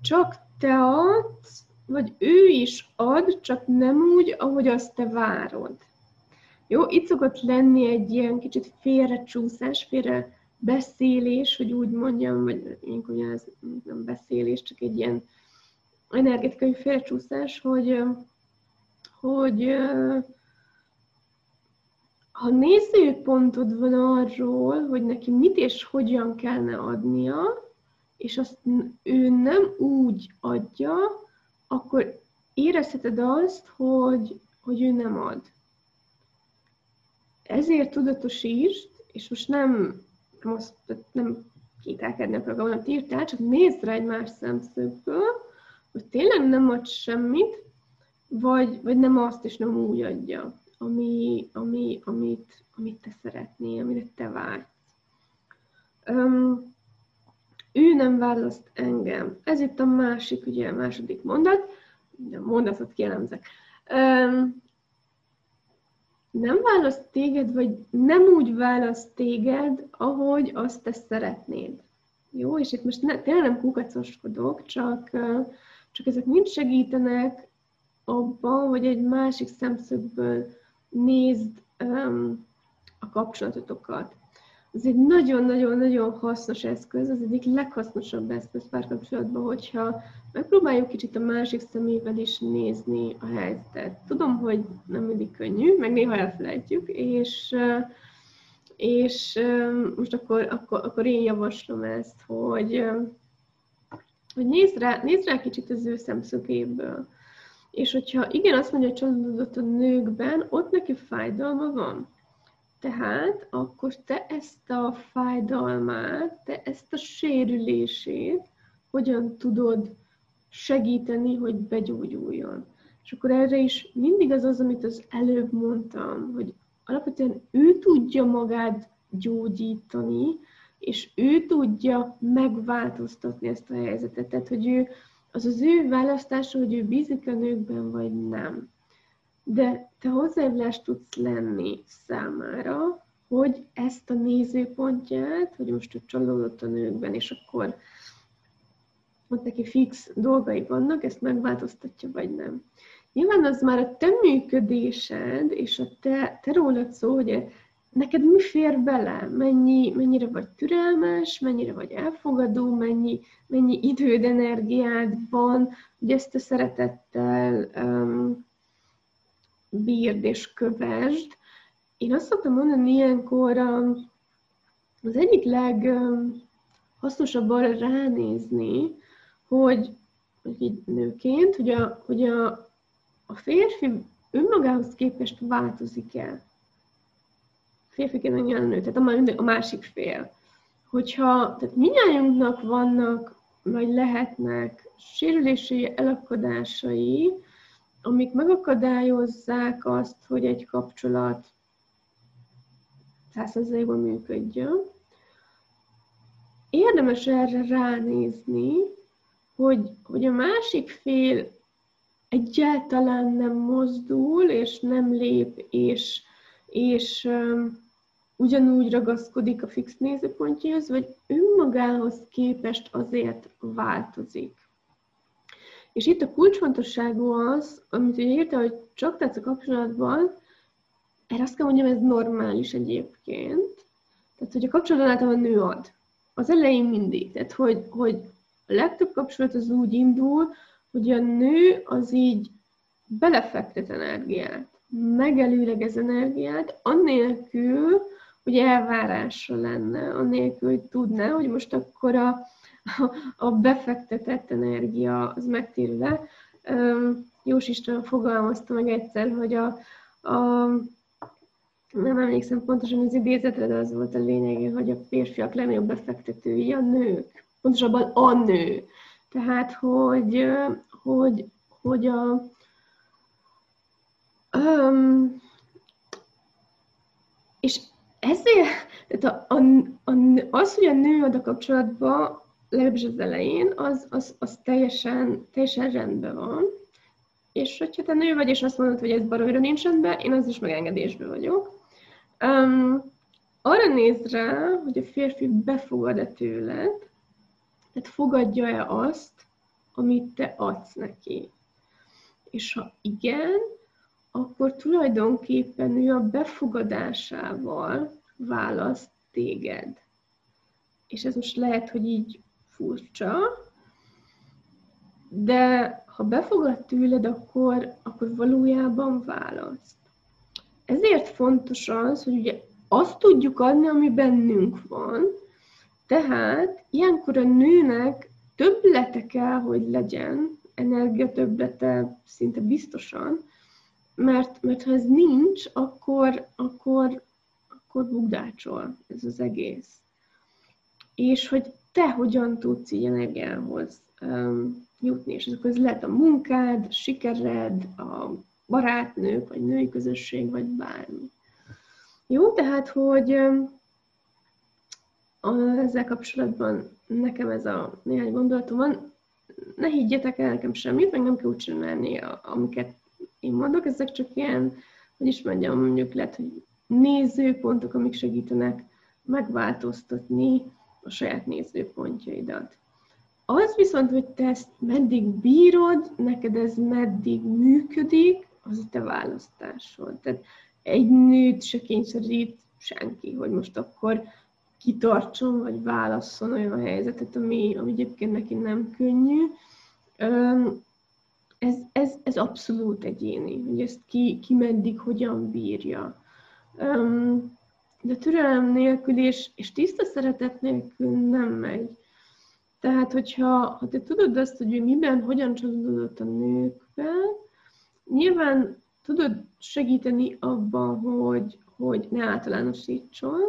csak te adsz, vagy ő is ad, csak nem úgy, ahogy azt te várod. Jó, itt szokott lenni egy ilyen kicsit félrecsúszás, félre beszélés, hogy úgy mondjam, vagy inkább ez nem beszélés, csak egy ilyen energetikai félrecsúszás, hogy, hogy ha nézőpontod van arról, hogy neki mit és hogyan kellene adnia, és azt ő nem úgy adja, akkor érezheted azt, hogy, hogy ő nem ad. Ezért tudatosítsd, és most nem, most nem kételkedni a programot írtál, csak nézd rá egy más szemszögből, hogy tényleg nem ad semmit, vagy, vagy nem azt és nem úgy adja, ami, ami, amit, amit te szeretnél, amire te vágysz. Um, ő nem választ engem. Ez itt a másik, ugye a második mondat, a mondatot kielemzek. Um, nem választ téged, vagy nem úgy választ téged, ahogy azt te szeretnéd. Jó, és itt most ne, tényleg nem kukacoskodok, csak, csak ezek mind segítenek abban, hogy egy másik szemszögből nézd um, a kapcsolatotokat. Ez egy nagyon-nagyon-nagyon hasznos eszköz, az egyik leghasznosabb eszköz párkapcsolatban, hogyha megpróbáljuk kicsit a másik szemével is nézni a helyzetet. Tudom, hogy nem mindig könnyű, meg néha elfelejtjük, és, és most akkor, akkor, akkor én javaslom ezt, hogy hogy nézd rá, nézd rá kicsit az ő szemszögéből. És hogyha igen, azt mondja, hogy csalódott a nőkben, ott neki fájdalma van. Tehát akkor te ezt a fájdalmát, te ezt a sérülését hogyan tudod segíteni, hogy begyógyuljon. És akkor erre is mindig az az, amit az előbb mondtam, hogy alapvetően ő tudja magát gyógyítani, és ő tudja megváltoztatni ezt a helyzetet. Tehát, hogy ő, az az ő választása, hogy ő bízik a nőkben, vagy nem. De te hozzájárulást tudsz lenni számára, hogy ezt a nézőpontját, hogy most ő csalódott a nőkben, és akkor ott neki fix dolgai vannak, ezt megváltoztatja, vagy nem. Nyilván az már a te működésed, és a te, te rólad szó, hogy neked mi fér bele, mennyi, mennyire vagy türelmes, mennyire vagy elfogadó, mennyi, mennyi időd, energiád van, hogy ezt a szeretettel um, bírd és kövesd. Én azt szoktam mondani ilyenkor, um, az egyik leghasznosabb um, arra ránézni, hogy, hogy így nőként, hogy a, hogy a, a férfi önmagához képest változik Férfiként nyilván a nő, tehát a, a másik fél. Hogyha, tehát minnyájunknak vannak, vagy lehetnek sérülési elakadásai, amik megakadályozzák azt, hogy egy kapcsolat százszerzalékban működjön. Érdemes erre ránézni, hogy, hogy a másik fél egyáltalán nem mozdul, és nem lép, és, és um, ugyanúgy ragaszkodik a fix nézőpontjához, vagy önmagához képest azért változik. És itt a kulcsfontosságú az, amit ugye írta, hogy csak tetsz a kapcsolatban, erre azt kell mondjam, ez normális egyébként. Tehát, hogy a kapcsolatban általában nő ad. Az elején mindig. Tehát, hogy, hogy a legtöbb kapcsolat az úgy indul, hogy a nő az így belefektet energiát, megelőlegez energiát, annélkül, hogy elvárásra lenne, annélkül, hogy tudná, hogy most akkor a, a, befektetett energia az megtérül le. Jós István fogalmazta meg egyszer, hogy a, a nem emlékszem pontosan az idézetre, de az volt a lényege, hogy a férfiak legnagyobb befektetői a nők pontosabban a nő. Tehát, hogy, hogy, hogy a, um, és ezért, tehát a, a, a, az, hogy a nő ad a kapcsolatba, legalábbis az elején, az, az, az teljesen, teljesen rendben van. És hogyha te nő vagy, és azt mondod, hogy ez baromira nincs rendben, én az is megengedésben vagyok. Um, arra néz rá, hogy a férfi befogad-e tőled, tehát fogadja-e azt, amit te adsz neki. És ha igen, akkor tulajdonképpen ő a befogadásával választ téged. És ez most lehet, hogy így furcsa, de ha befogad tőled, akkor, akkor valójában választ. Ezért fontos az, hogy ugye azt tudjuk adni, ami bennünk van, tehát ilyenkor a nőnek többlete kell, hogy legyen, energia többlete szinte biztosan, mert, mert ha ez nincs, akkor, akkor, akkor bugdácsol ez az egész. És hogy te hogyan tudsz így energiához um, jutni, és akkor ez lehet a munkád, a sikered, a barátnők, vagy női közösség, vagy bármi. Jó, tehát, hogy um, ezzel kapcsolatban nekem ez a néhány gondolatom van. Ne higgyetek el nekem semmit, meg nem kell úgy csinálni, amiket én mondok, ezek csak ilyen, hogy is mondjam, mondjuk lehet, hogy nézőpontok, amik segítenek megváltoztatni a saját nézőpontjaidat. Az viszont, hogy te ezt meddig bírod, neked ez meddig működik, az a te választásod. Tehát egy nőt se kényszerít senki, hogy most akkor kitartson, vagy válasszon olyan helyzetet, ami, ami egyébként neki nem könnyű. Ez, ez, ez abszolút egyéni, hogy ezt ki, ki meddig, hogyan bírja. De türelem nélkül és, és tiszta szeretet nélkül nem megy. Tehát, hogyha ha te tudod azt, hogy miben, hogyan csalódott a nőkben, nyilván tudod segíteni abban, hogy, hogy ne általánosítson.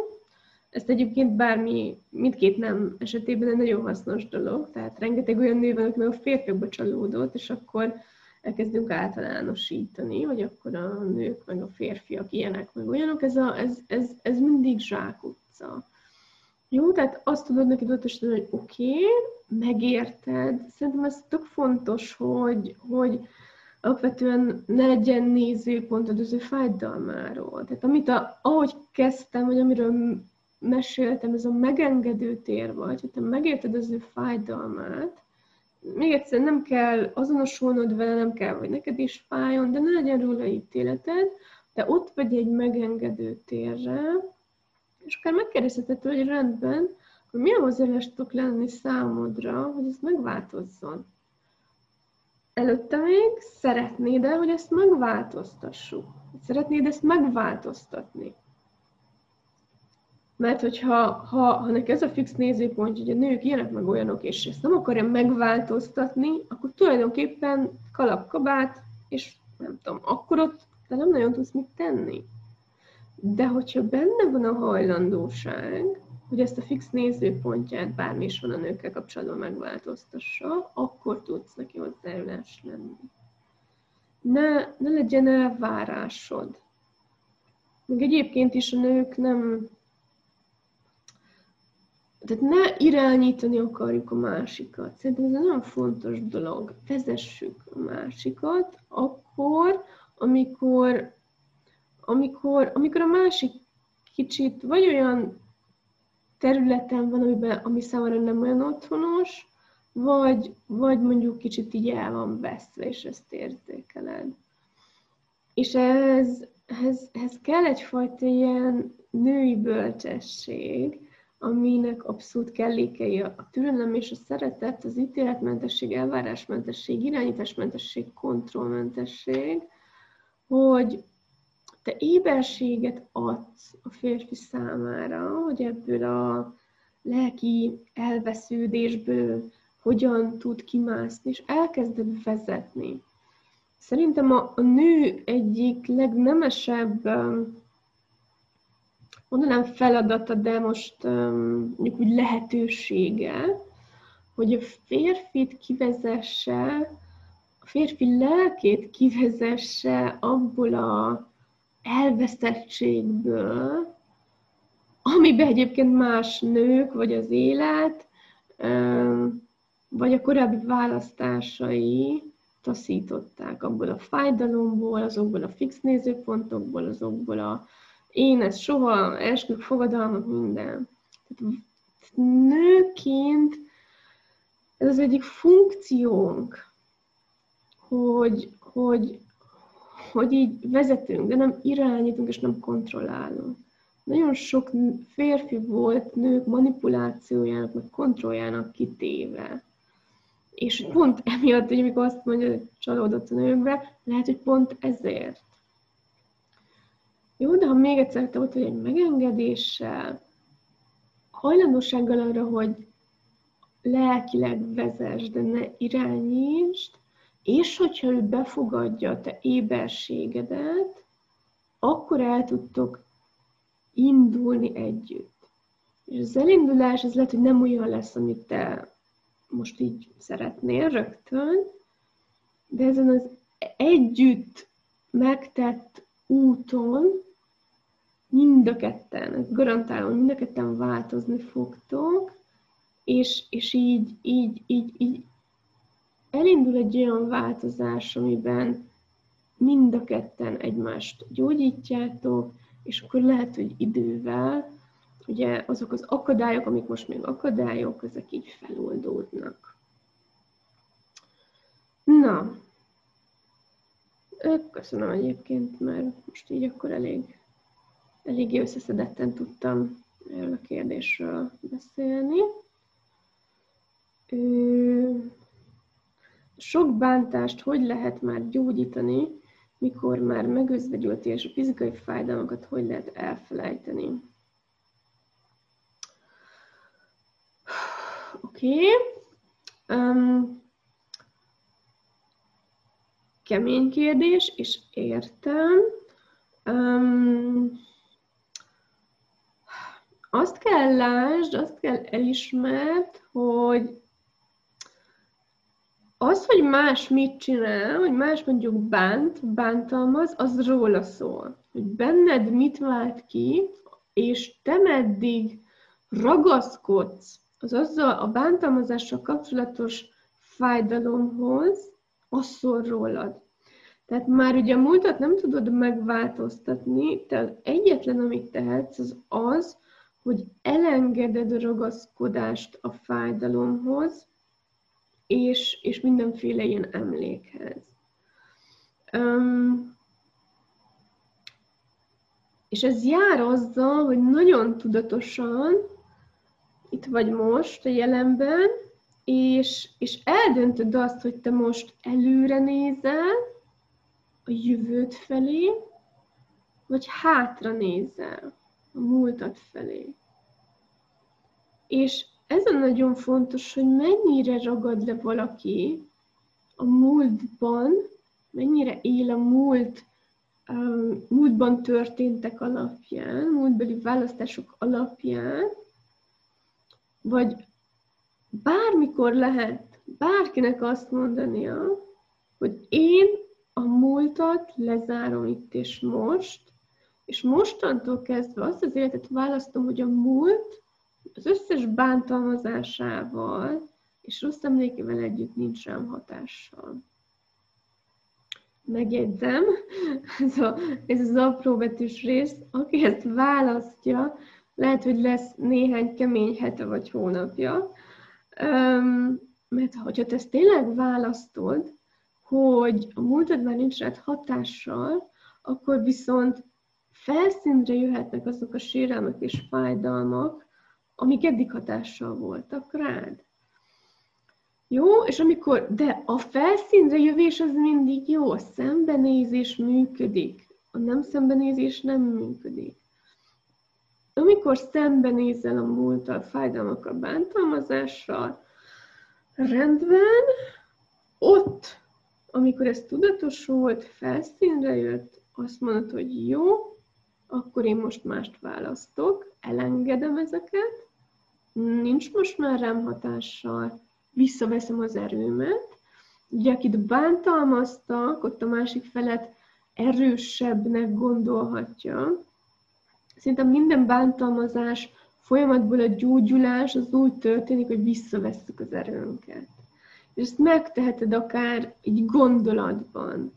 Ezt egyébként bármi, mindkét nem esetében egy nagyon hasznos dolog. Tehát rengeteg olyan nő van, aki a férfiakba csalódott, és akkor elkezdünk általánosítani, hogy akkor a nők meg a férfiak ilyenek, meg olyanok. Ez, a, ez, ez, ez mindig zsákutca. Jó, tehát azt tudod neki tudatosítani, hogy oké, okay, megérted. Szerintem ez tök fontos, hogy, hogy alapvetően ne legyen nézőpontod az ő fájdalmáról. Tehát amit a, ahogy kezdtem, vagy amiről meséltem, ez a megengedő tér vagy, hogy te megérted az ő fájdalmát, még egyszer nem kell azonosulnod vele, nem kell, hogy neked is fájjon, de ne legyen róla ítéleted, de ott vagy egy megengedő térre, és akár megkérdezheted, hogy rendben, hogy milyen hozzáállás tudok lenni számodra, hogy ez megváltozzon. Előtte még szeretnéd -e, hogy ezt megváltoztassuk? Szeretnéd ezt megváltoztatni? Mert hogyha ha, ha neki ez a fix nézőpont, hogy a nők ilyenek meg olyanok, és ezt nem akarja megváltoztatni, akkor tulajdonképpen kalapkabát, és nem tudom, akkor ott te nem nagyon tudsz mit tenni. De hogyha benne van a hajlandóság, hogy ezt a fix nézőpontját, bármi is van a nőkkel kapcsolatban megváltoztassa, akkor tudsz neki hozzájárulás lenni. Ne, ne legyen elvárásod. Még egyébként is a nők nem... Tehát ne irányítani akarjuk a másikat. Szerintem ez egy nagyon fontos dolog. Vezessük a másikat akkor, amikor amikor, amikor a másik kicsit vagy olyan területen van, amiben, ami számára nem olyan otthonos, vagy, vagy mondjuk kicsit így el van veszve, és ezt érzékeled. És ez, ez, ez kell egyfajta ilyen női bölcsesség, aminek abszolút kellékei a türelem és a szeretet, az ítéletmentesség, elvárásmentesség, irányításmentesség, kontrollmentesség, hogy, te éberséget adsz a férfi számára, hogy ebből a lelki elvesződésből hogyan tud kimászni, és elkezded vezetni. Szerintem a, a nő egyik legnemesebb, mondanám feladata, de most mondjuk úgy lehetősége, hogy a férfit kivezesse, a férfi lelkét kivezesse abból a elvesztettségből, amiben egyébként más nők, vagy az élet, vagy a korábbi választásai taszították abból a fájdalomból, azokból a fix nézőpontokból, azokból a én ez soha, esküvő fogadalmak, minden. Tehát nőként ez az egyik funkciónk, hogy, hogy hogy így vezetünk, de nem irányítunk és nem kontrollálunk. Nagyon sok férfi volt nők manipulációjának, meg kontrolljának kitéve. És pont emiatt, hogy amikor azt mondja, hogy csalódott a nőkbe, lehet, hogy pont ezért. Jó, de ha még egyszer te ott vagy egy megengedéssel, hajlandósággal arra, hogy lelkileg vezess, de ne irányítsd, és hogyha ő befogadja a te éberségedet, akkor el tudtok indulni együtt. És az elindulás, ez lehet, hogy nem olyan lesz, amit te most így szeretnél rögtön, de ezen az együtt megtett úton mind a ketten, garantálom, mind a ketten változni fogtok, és, és így, így, így, így elindul egy olyan változás, amiben mind a ketten egymást gyógyítjátok, és akkor lehet, hogy idővel ugye azok az akadályok, amik most még akadályok, ezek így feloldódnak. Na, köszönöm egyébként, mert most így akkor elég, eléggé összeszedetten tudtam erről a kérdésről beszélni. Sok bántást hogy lehet már gyógyítani, mikor már megözvegyülti, és a fizikai fájdalmakat hogy lehet elfelejteni. Oké, okay. Um, kemény kérdés, és értem. Um, azt kell lásd, azt kell elismerd, hogy az, hogy más mit csinál, hogy más mondjuk bánt, bántalmaz, az róla szól. Hogy benned mit vált ki, és te meddig ragaszkodsz az azzal a bántalmazással kapcsolatos fájdalomhoz, az szól rólad. Tehát már ugye a múltat nem tudod megváltoztatni, te egyetlen, amit tehetsz, az az, hogy elengeded a ragaszkodást a fájdalomhoz, és, és mindenféle ilyen emlékhez. Um, és ez jár azzal, hogy nagyon tudatosan, itt vagy most, a jelenben, és, és eldöntöd azt, hogy te most előre nézel, a jövőt felé, vagy hátra nézel, a múltat felé. És ez a nagyon fontos, hogy mennyire ragad le valaki a múltban, mennyire él a múlt, um, múltban történtek alapján, múltbeli választások alapján, vagy bármikor lehet bárkinek azt mondania, hogy én a múltat lezárom itt és most, és mostantól kezdve azt az életet választom, hogy a múlt az összes bántalmazásával és rossz emlékével együtt nincs rám hatással. Megjegyzem, ez, a, ez az apró betűs rész, aki ezt választja, lehet, hogy lesz néhány kemény hete vagy hónapja, mert hogyha te ezt tényleg választod, hogy a múltad már nincs rád hatással, akkor viszont felszínre jöhetnek azok a sérelmek és fájdalmak, amik eddig hatással voltak rád. Jó, és amikor, de a felszínre jövés az mindig jó, a szembenézés működik, a nem szembenézés nem működik. Amikor szembenézel a múlttal, fájdalmakkal, bántalmazással, rendben, ott, amikor ez tudatosult, felszínre jött, azt mondod, hogy jó, akkor én most mást választok, elengedem ezeket, nincs most már rám hatással, visszaveszem az erőmet. Ugye, akit bántalmaztak, ott a másik felet erősebbnek gondolhatja. Szerintem minden bántalmazás folyamatból a gyógyulás az úgy történik, hogy visszavesszük az erőnket. És ezt megteheted akár egy gondolatban,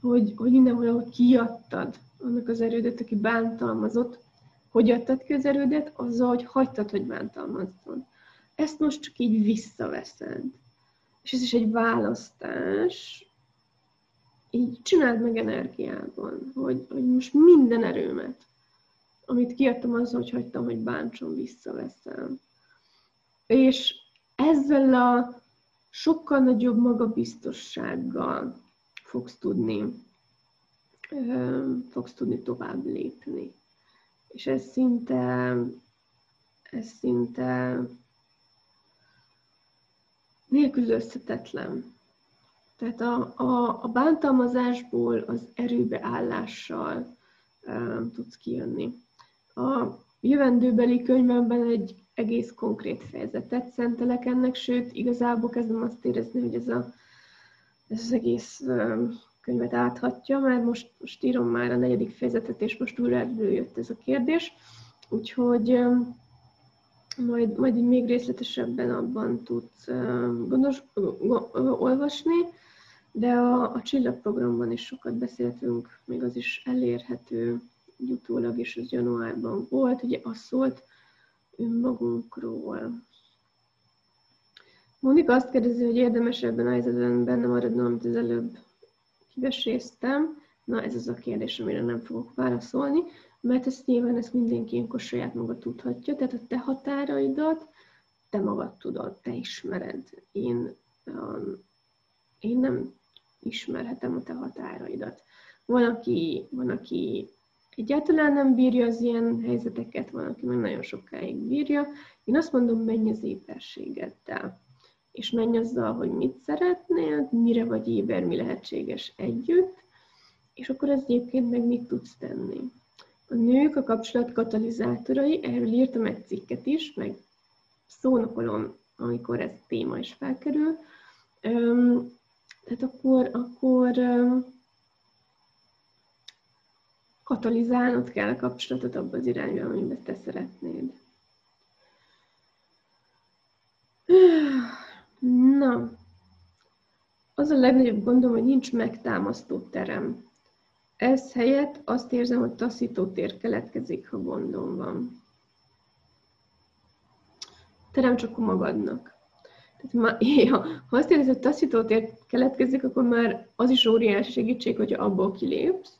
hogy, hogy mindenhol kiadtad annak az erődet, aki bántalmazott, hogy adtad ki az erődet? Azzal, hogy hagytad, hogy bántalmazzon. Ezt most csak így visszaveszed. És ez is egy választás. Így csináld meg energiában, hogy, hogy most minden erőmet, amit kiadtam azzal, hogy hagytam, hogy bántson, visszaveszem. És ezzel a sokkal nagyobb magabiztossággal fogsz tudni, fogsz tudni tovább lépni és ez szinte, ez szinte nélkülözhetetlen. Tehát a, a, a bántalmazásból az erőbeállással um, tudsz kijönni. A jövendőbeli könyvemben egy egész konkrét fejezetet szentelek ennek, sőt, igazából kezdem azt érezni, hogy ez, a, ez az egész um, könyvet áthatja, mert most, most írom már a negyedik fejezetet, és most újra előjött ez a kérdés, úgyhogy majd, majd még részletesebben abban tudsz gondos, olvasni, de a, a csillagprogramban is sokat beszéltünk, még az is elérhető utólag, és az januárban volt, ugye az szólt önmagunkról. Monika azt kérdezi, hogy érdemes ebben a helyzetben benne maradnom, amit az előbb kiveséztem, na ez az a kérdés, amire nem fogok válaszolni, mert ezt nyilván ezt mindenki ilyenkor saját maga tudhatja, tehát a te határaidat te magad tudod, te ismered. Én, um, én nem ismerhetem a te határaidat. Van aki, van, aki egyáltalán nem bírja az ilyen helyzeteket, van, aki meg nagyon sokáig bírja. Én azt mondom, menj az éberségeddel. És menj azzal, hogy mit szeretnél, mire vagy éber, mi lehetséges együtt, és akkor ez egyébként meg mit tudsz tenni. A nők a kapcsolat katalizátorai, erről írtam egy cikket is, meg szónokolom, amikor ez téma is felkerül. Tehát akkor, akkor katalizálnod kell a kapcsolatot abba az irányba, amiben te szeretnéd. Na, az a legnagyobb gondom, hogy nincs megtámasztó terem. Ez helyett azt érzem, hogy taszító tér keletkezik, ha gondom van. Terem csak magadnak. Tehát már, (laughs) ja, ha azt érzed, hogy taszító tér keletkezik, akkor már az is óriási segítség, hogyha abból kilépsz.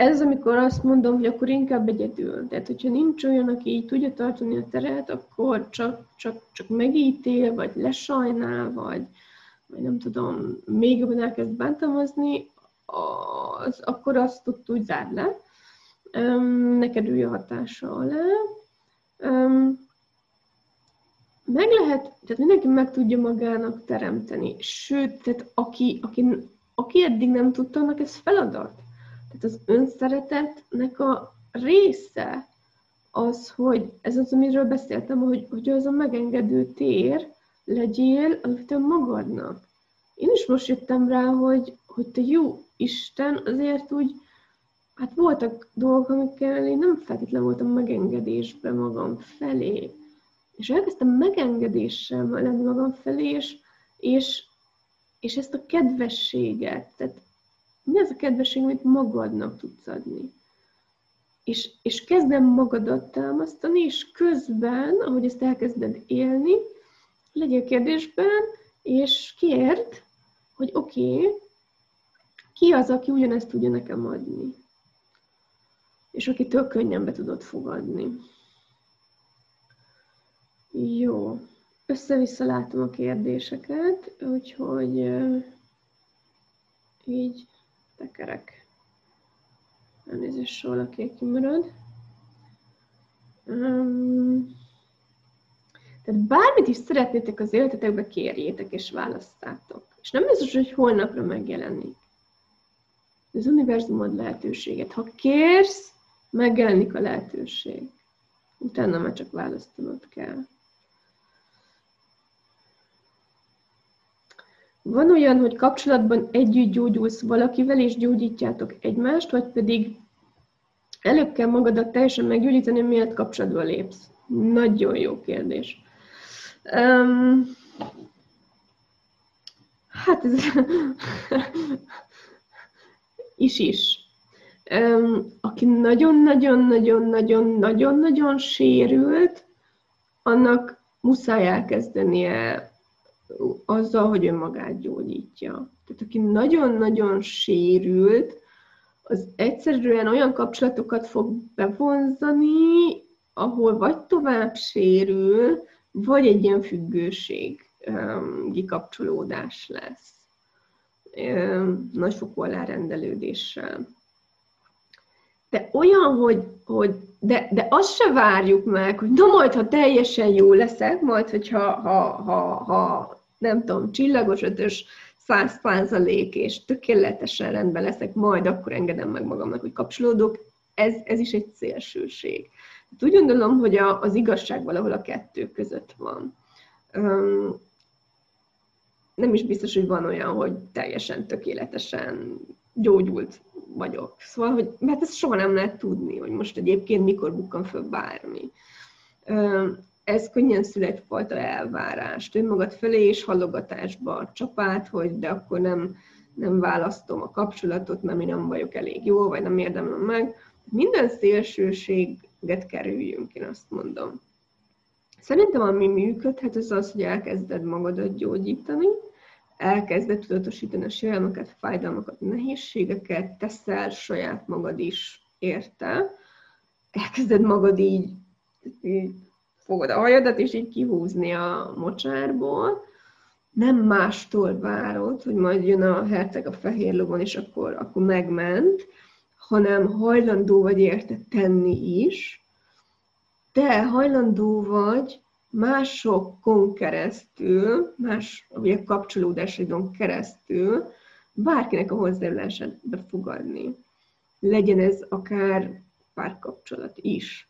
Ez amikor azt mondom, hogy akkor inkább egyedül. Tehát, hogyha nincs olyan, aki így tudja tartani a teret, akkor csak, csak, csak megítél, vagy lesajnál, vagy, vagy nem tudom, még jobban elkezd bántalmazni, az, akkor azt tud úgy zárd le. Um, neked ülj a hatása alá. Um, meg lehet, tehát mindenki meg tudja magának teremteni. Sőt, tehát aki, aki, aki eddig nem tudta, annak ez feladat. Tehát az önszeretetnek a része az, hogy ez az, amiről beszéltem, hogy, hogy az a megengedő tér legyél amit magadnak. Én is most jöttem rá, hogy, hogy te jó Isten, azért úgy, hát voltak dolgok, amikkel én nem feltétlenül voltam megengedésben magam felé. És elkezdtem megengedéssel lenni magam felé, és, és, és ezt a kedvességet, tehát mi az a kedvesség, amit magadnak tudsz adni. És, és kezdem magadat támasztani, és közben, ahogy ezt elkezded élni, legyél kérdésben, és kérd, hogy oké, okay, ki az, aki ugyanezt tudja nekem adni? És akitől könnyen be tudod fogadni. Jó. Össze-vissza látom a kérdéseket, úgyhogy így tekerek. Elnézést, valaki kimarad. Um, tehát bármit is szeretnétek az életetekbe, kérjétek és választátok. És nem biztos, hogy holnapra megjelenik. Az univerzum ad lehetőséget. Ha kérsz, megjelenik a lehetőség. Utána már csak választanod kell. Van olyan, hogy kapcsolatban együtt gyógyulsz valakivel, és gyógyítjátok egymást, vagy pedig előbb kell magadat teljesen meggyógyítani, miért kapcsolatba lépsz? Nagyon jó kérdés. Um, hát ez (laughs) is is. Um, aki nagyon-nagyon-nagyon-nagyon-nagyon-nagyon sérült, annak muszáj elkezdenie azzal, hogy önmagát gyógyítja. Tehát aki nagyon-nagyon sérült, az egyszerűen olyan kapcsolatokat fog bevonzani, ahol vagy tovább sérül, vagy egy ilyen függőség kikapcsolódás lesz. Nagyfokú alárendelődéssel. De olyan, hogy, hogy de, de azt se várjuk meg, hogy na majd, ha teljesen jó leszek, majd, hogyha ha, ha, ha nem tudom, csillagos ötös, száz százalék, és tökéletesen rendben leszek, majd akkor engedem meg magamnak, hogy kapcsolódok, ez, ez is egy szélsőség. Hát úgy gondolom, hogy a, az igazság valahol a kettő között van. Um, nem is biztos, hogy van olyan, hogy teljesen tökéletesen gyógyult vagyok. Szóval, hogy, mert ezt soha nem lehet tudni, hogy most egyébként mikor bukkan föl bármi ez könnyen szül egyfajta elvárást önmagad felé és hallogatásba csapát, hogy de akkor nem, nem választom a kapcsolatot, mert mi nem vagyok elég jó, vagy nem érdemlem meg. Minden szélsőséget kerüljünk, én azt mondom. Szerintem ami működhet, az az, hogy elkezded magadat gyógyítani, elkezded tudatosítani a sérelmeket, fájdalmakat, nehézségeket, teszel saját magad is érte, elkezded magad így, így fogod a hajadat, és így kihúzni a mocsárból, nem mástól várod, hogy majd jön a herceg a fehér lovon, és akkor, akkor megment, hanem hajlandó vagy érte tenni is, de hajlandó vagy másokon keresztül, más ugye kapcsolódásidon keresztül bárkinek a hozzájárulását befogadni. Legyen ez akár párkapcsolat is.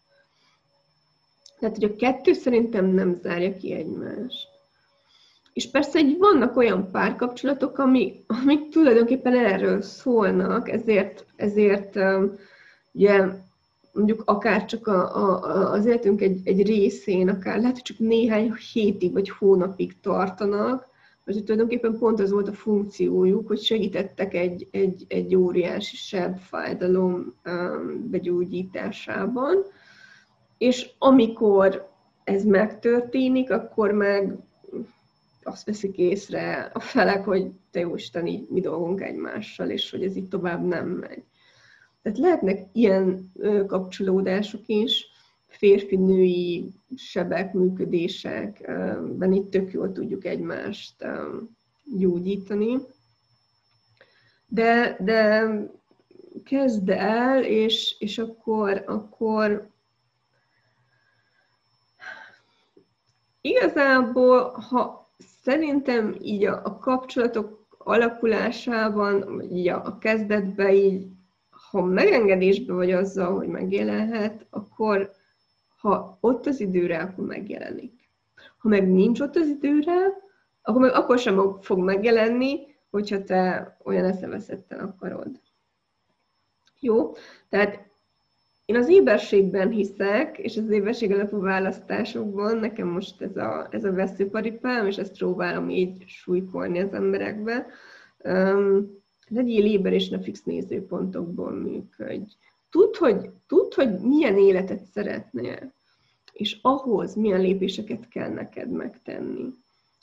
Tehát, hogy a kettő szerintem nem zárja ki egymást. És persze egy vannak olyan párkapcsolatok, amik, amik tulajdonképpen erről szólnak, ezért, ezért ugye mondjuk akár csak a, a, az életünk egy, egy részén, akár lehet, hogy csak néhány hétig vagy hónapig tartanak, mert tulajdonképpen pont az volt a funkciójuk, hogy segítettek egy, egy, egy óriási sebb fájdalom um, begyógyításában, és amikor ez megtörténik, akkor meg azt veszik észre a felek, hogy te jó Isteni, mi dolgunk egymással, és hogy ez így tovább nem megy. Tehát lehetnek ilyen kapcsolódások is, férfi-női sebek, működések, ben itt tök jól tudjuk egymást gyógyítani. De, de kezd el, és, és akkor, akkor igazából, ha szerintem így a, a kapcsolatok alakulásában, vagy így a, a kezdetben így ha megengedésbe vagy azzal, hogy megjelenhet, akkor ha ott az időre, akkor megjelenik. Ha meg nincs ott az időre, akkor meg akkor sem fog megjelenni, hogyha te olyan eszeveszetten akarod. Jó? Tehát én az éberségben hiszek, és az éberség alapú választásokban nekem most ez a, ez a veszőparipám, és ezt próbálom így súlykolni az emberekbe. Um, legyél éber, és ne fix nézőpontokból működj. Tudd, hogy, tudd, hogy milyen életet szeretnél, és ahhoz milyen lépéseket kell neked megtenni.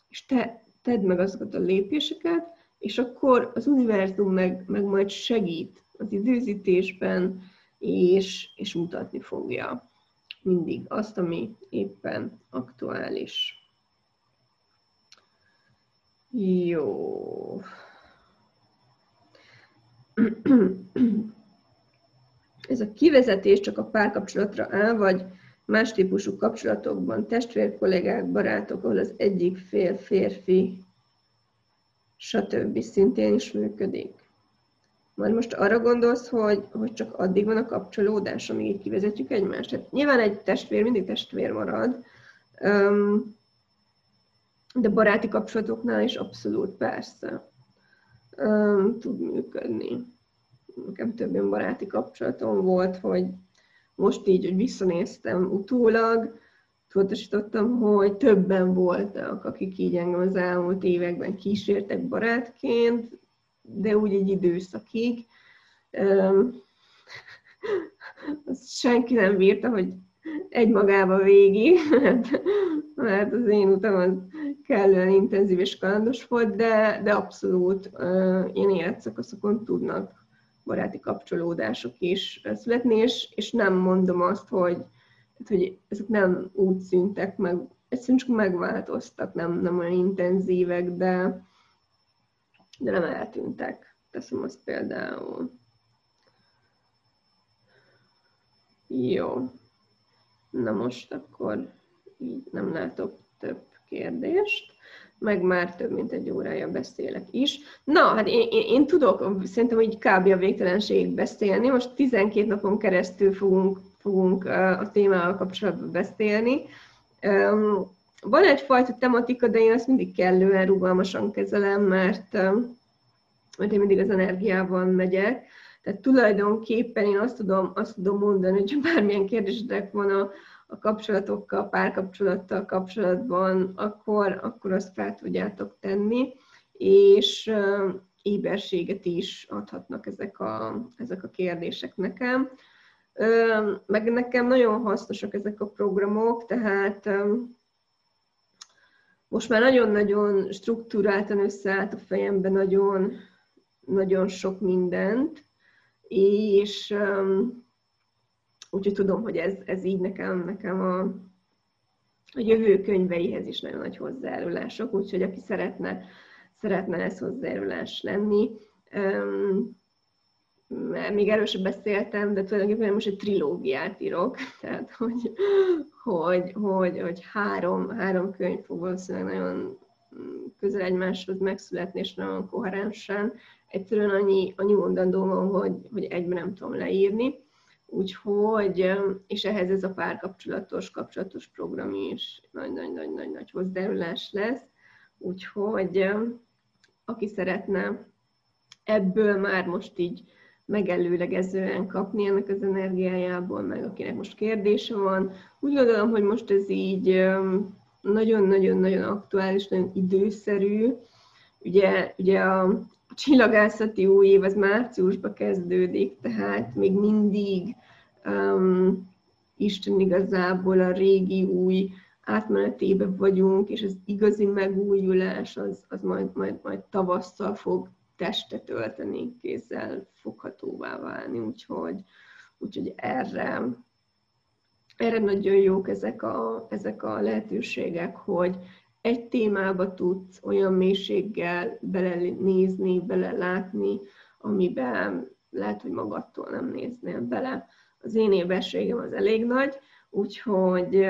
És te tedd meg azokat a lépéseket, és akkor az univerzum meg, meg majd segít az időzítésben, és, és mutatni fogja mindig azt, ami éppen aktuális. Jó. Ez a kivezetés csak a párkapcsolatra áll, vagy más típusú kapcsolatokban, testvérkollégák, barátok, ahol az egyik fél férfi, stb. szintén is működik. Majd most arra gondolsz, hogy, hogy csak addig van a kapcsolódás, amíg így kivezetjük egymást. Hát nyilván egy testvér mindig testvér marad, de baráti kapcsolatoknál is abszolút persze tud működni. Nekem több ilyen baráti kapcsolatom volt, hogy most így, hogy visszanéztem utólag, tudatosítottam, hogy többen voltak, akik így engem az elmúlt években kísértek barátként, de úgy egy időszakig. (laughs) Azt senki nem bírta, hogy egymagába végig, (laughs) mert, mert az én utam kellően intenzív és kalandos volt, de, de abszolút ilyen életszakaszokon tudnak baráti kapcsolódások is születni, és, és nem mondom azt, hogy, hogy ezek nem úgy szüntek meg, egyszerűen csak megváltoztak, nem, nem olyan intenzívek, de, de nem eltűntek. Teszem azt például. Jó. Na most akkor így nem látok több kérdést, meg már több mint egy órája beszélek is. Na, hát én, én, én tudok szerintem hogy kb. a végtelenségig beszélni. Most 12 napon keresztül fogunk, fogunk a témával kapcsolatban beszélni. Van egyfajta tematika, de én ezt mindig kellően rugalmasan kezelem, mert, mert én mindig az energiában megyek. Tehát tulajdonképpen én azt tudom, azt tudom mondani, hogy bármilyen kérdésetek van a, a kapcsolatokkal, párkapcsolattal kapcsolatban, akkor, akkor azt fel tudjátok tenni, és éberséget is adhatnak ezek a, ezek a kérdések nekem. Meg nekem nagyon hasznosak ezek a programok, tehát most már nagyon-nagyon struktúráltan összeállt a fejemben nagyon, nagyon sok mindent, és úgyhogy tudom, hogy ez, ez így nekem, nekem a, a jövő könyveihez is nagyon nagy hozzájárulások, úgyhogy aki szeretne, szeretne ez hozzájárulás lenni, mert még erről beszéltem, de tulajdonképpen most egy trilógiát írok, (laughs) tehát hogy, hogy, hogy, hogy három, három könyv fog valószínűleg nagyon közel egymáshoz megszületni, és nagyon koherensen. Egyszerűen annyi, annyi mondandó van, hogy, hogy egyben nem tudom leírni. Úgyhogy, és ehhez ez a párkapcsolatos, kapcsolatos program is nagy-nagy-nagy-nagy hozzájárulás lesz. Úgyhogy aki szeretne ebből már most így megelőlegezően kapni ennek az energiájából, meg akinek most kérdése van. Úgy gondolom, hogy most ez így nagyon-nagyon-nagyon aktuális, nagyon időszerű. Ugye, ugye a csillagászati új év az márciusban kezdődik, tehát még mindig um, Isten igazából a régi új átmenetében vagyunk, és az igazi megújulás az, az majd, majd, majd tavasszal fog testet ölteni, kézzel foghatóvá válni, úgyhogy, úgyhogy erre, erre nagyon jók ezek a, ezek a lehetőségek, hogy egy témába tudsz olyan mélységgel belenézni, belelátni, amiben lehet, hogy magadtól nem néznél bele. Az én éberségem az elég nagy, úgyhogy,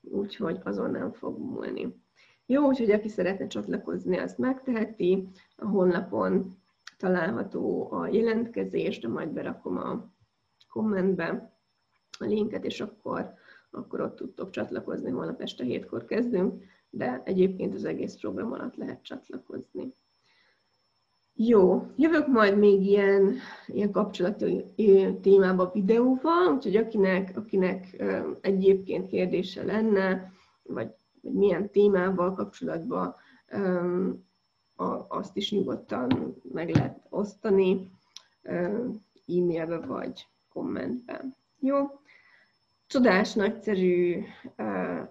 úgyhogy azon nem fog múlni. Jó, úgyhogy aki szeretne csatlakozni, azt megteheti. A honlapon található a jelentkezés, de majd berakom a kommentbe a linket, és akkor, akkor ott tudtok csatlakozni, holnap este hétkor kezdünk, de egyébként az egész program alatt lehet csatlakozni. Jó, jövök majd még ilyen, ilyen kapcsolati témába videóval, úgyhogy akinek, akinek egyébként kérdése lenne, vagy vagy milyen témával kapcsolatban azt is nyugodtan meg lehet osztani e-mailbe vagy kommentben. Jó? Csodás, nagyszerű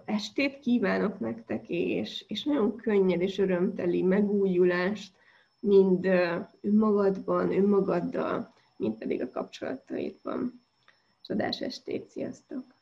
estét kívánok nektek, és, és nagyon könnyed és örömteli megújulást, mind önmagadban, önmagaddal, mind pedig a kapcsolataidban. Csodás estét, sziasztok!